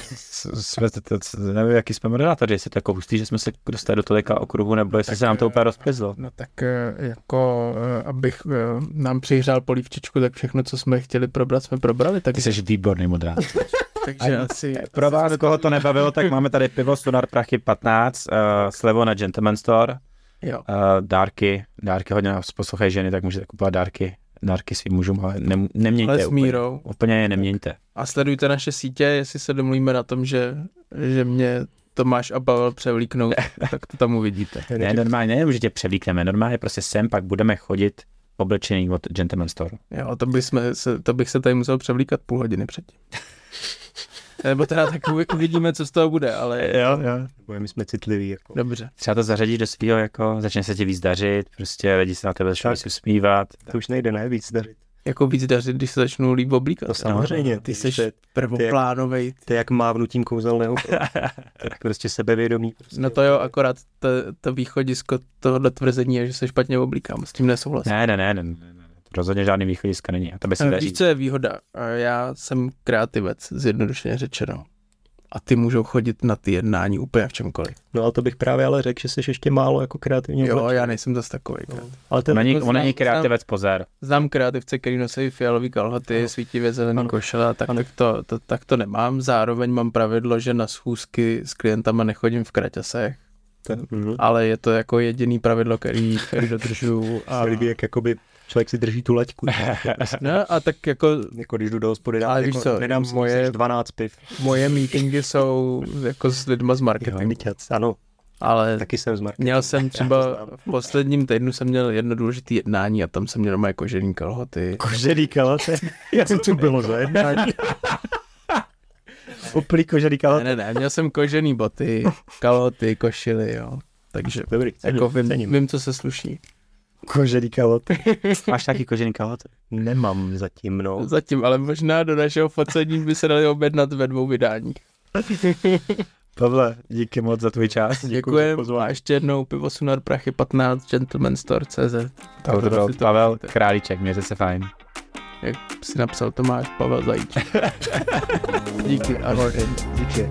jsme, to, nevím, jaký jsme moderátoři, jestli to jako hustý, že jsme se dostali do tolika okruhů, nebo jestli Tak, se nám to eh, úplně rozplizlo. No tak eh, jako, eh, abych eh, nám přihřál polívčičku, tak všechno, co jsme chtěli probrat, jsme probrali. Tak, Ty jsi výborný moderátor. takže asi... Pro vás, koho to nebavilo, tak máme tady pivo Sonar Prachy 15, uh, slevo na Gentleman Store, Jo. uh, dárky, dárky hodně nás poslouchají ženy, tak můžete kupovat dárky, dárky svým mužům, ale ne, neměňte Ale s úplně. mírou. Úplně je neměňte. A sledujte naše sítě, jestli se domluvíme na tom, že, že mě Tomáš a Pavel převlíknou, tak to tam uvidíte. Ne, normálně, ne, že tě převlíkneme, normálně prostě sem pak budeme chodit oblečený od Gentleman Store. Jo, to, by jsme se, to bych se tady musel převlíkat půl hodiny předtím. Nebo teda tak uvi- uvidíme, co z toho bude, ale Jo, jo. My jsme citliví. Jako. dobře. Třeba to zařadíš do svého, jako začne se ti víc dařit, prostě lidi se na tebe začnou usmívat. To už nejde, ne, víc dařit. jako víc dařit, když se začnu líp oblíkat. To samozřejmě, Ty ty jsi jsi- prvoplánovej. To je jak mávnutím kouzelného. tak prostě sebevědomí. Prostě. No to jo, akorát to, to východisko tohohle tvrzení je, že se špatně oblíkám, s tím nesouhlasím. Ne, ne, ne, ne, ne, ne. Rozhodně žádný východiska není. A to by se Ale daří. Víš, co je výhoda? A Já jsem kreativec, zjednodušeně řečeno. A ty můžou chodit na ty jednání úplně v čemkoliv. No ale to bych právě ale řekl, že jsi ještě málo jako kreativně Jo, oblečený. já nejsem zase takový. No. Ale ten, On není, to on není kreativec, pozor. Znám kreativce, který nosí fialový kalhoty, Ano. svítivě zelený Ano. košele, a tak, tak, to, to, tak to nemám. Zároveň mám pravidlo, že na schůzky s klientama nechodím v kraťasech, ten, mm, ale je to jako jediný pravidlo, který, který dodržuju. A, se líbí, jak jakoby člověk si drží tu laťku. no, a tak jako jako když jdu do hospody, dám, Ale jako, víš co, nedám si moje- moje... 12 piv. moje meetingy jsou jako s lidma z Jo, marketingu, myťac, ano, ale taky jsem z marketingu. Měl jsem Já třeba v posledním týdnu jsem měl jedno důležité jednání a tam jsem měl moje kožený kalhoty. Kožený kalhoty. Jak to tu bylo za jednání? Uplý kožený Ne, kalhoty. ne, ne, měl jsem kožený boty, kalhoty, košily, jo. Takže Dobrý, cením, jako vím, cením. vím, co se sluší. Kožený kalhoty. Máš taky kožený kalhoty? Nemám zatím, no. Zatím, ale možná do našeho focení by se dali objednat ve dvou vydáních. Pavle, díky moc za tvůj čas. Děkujem a ještě jednou pivo Sunar Prachy 15 gentlemanstore.cz To byl Si to Pavel pustíte. Králíček, mějte se fajn. Jak si napsal Tomáš Pavel Zajíč. Díky, ahoj. Díky.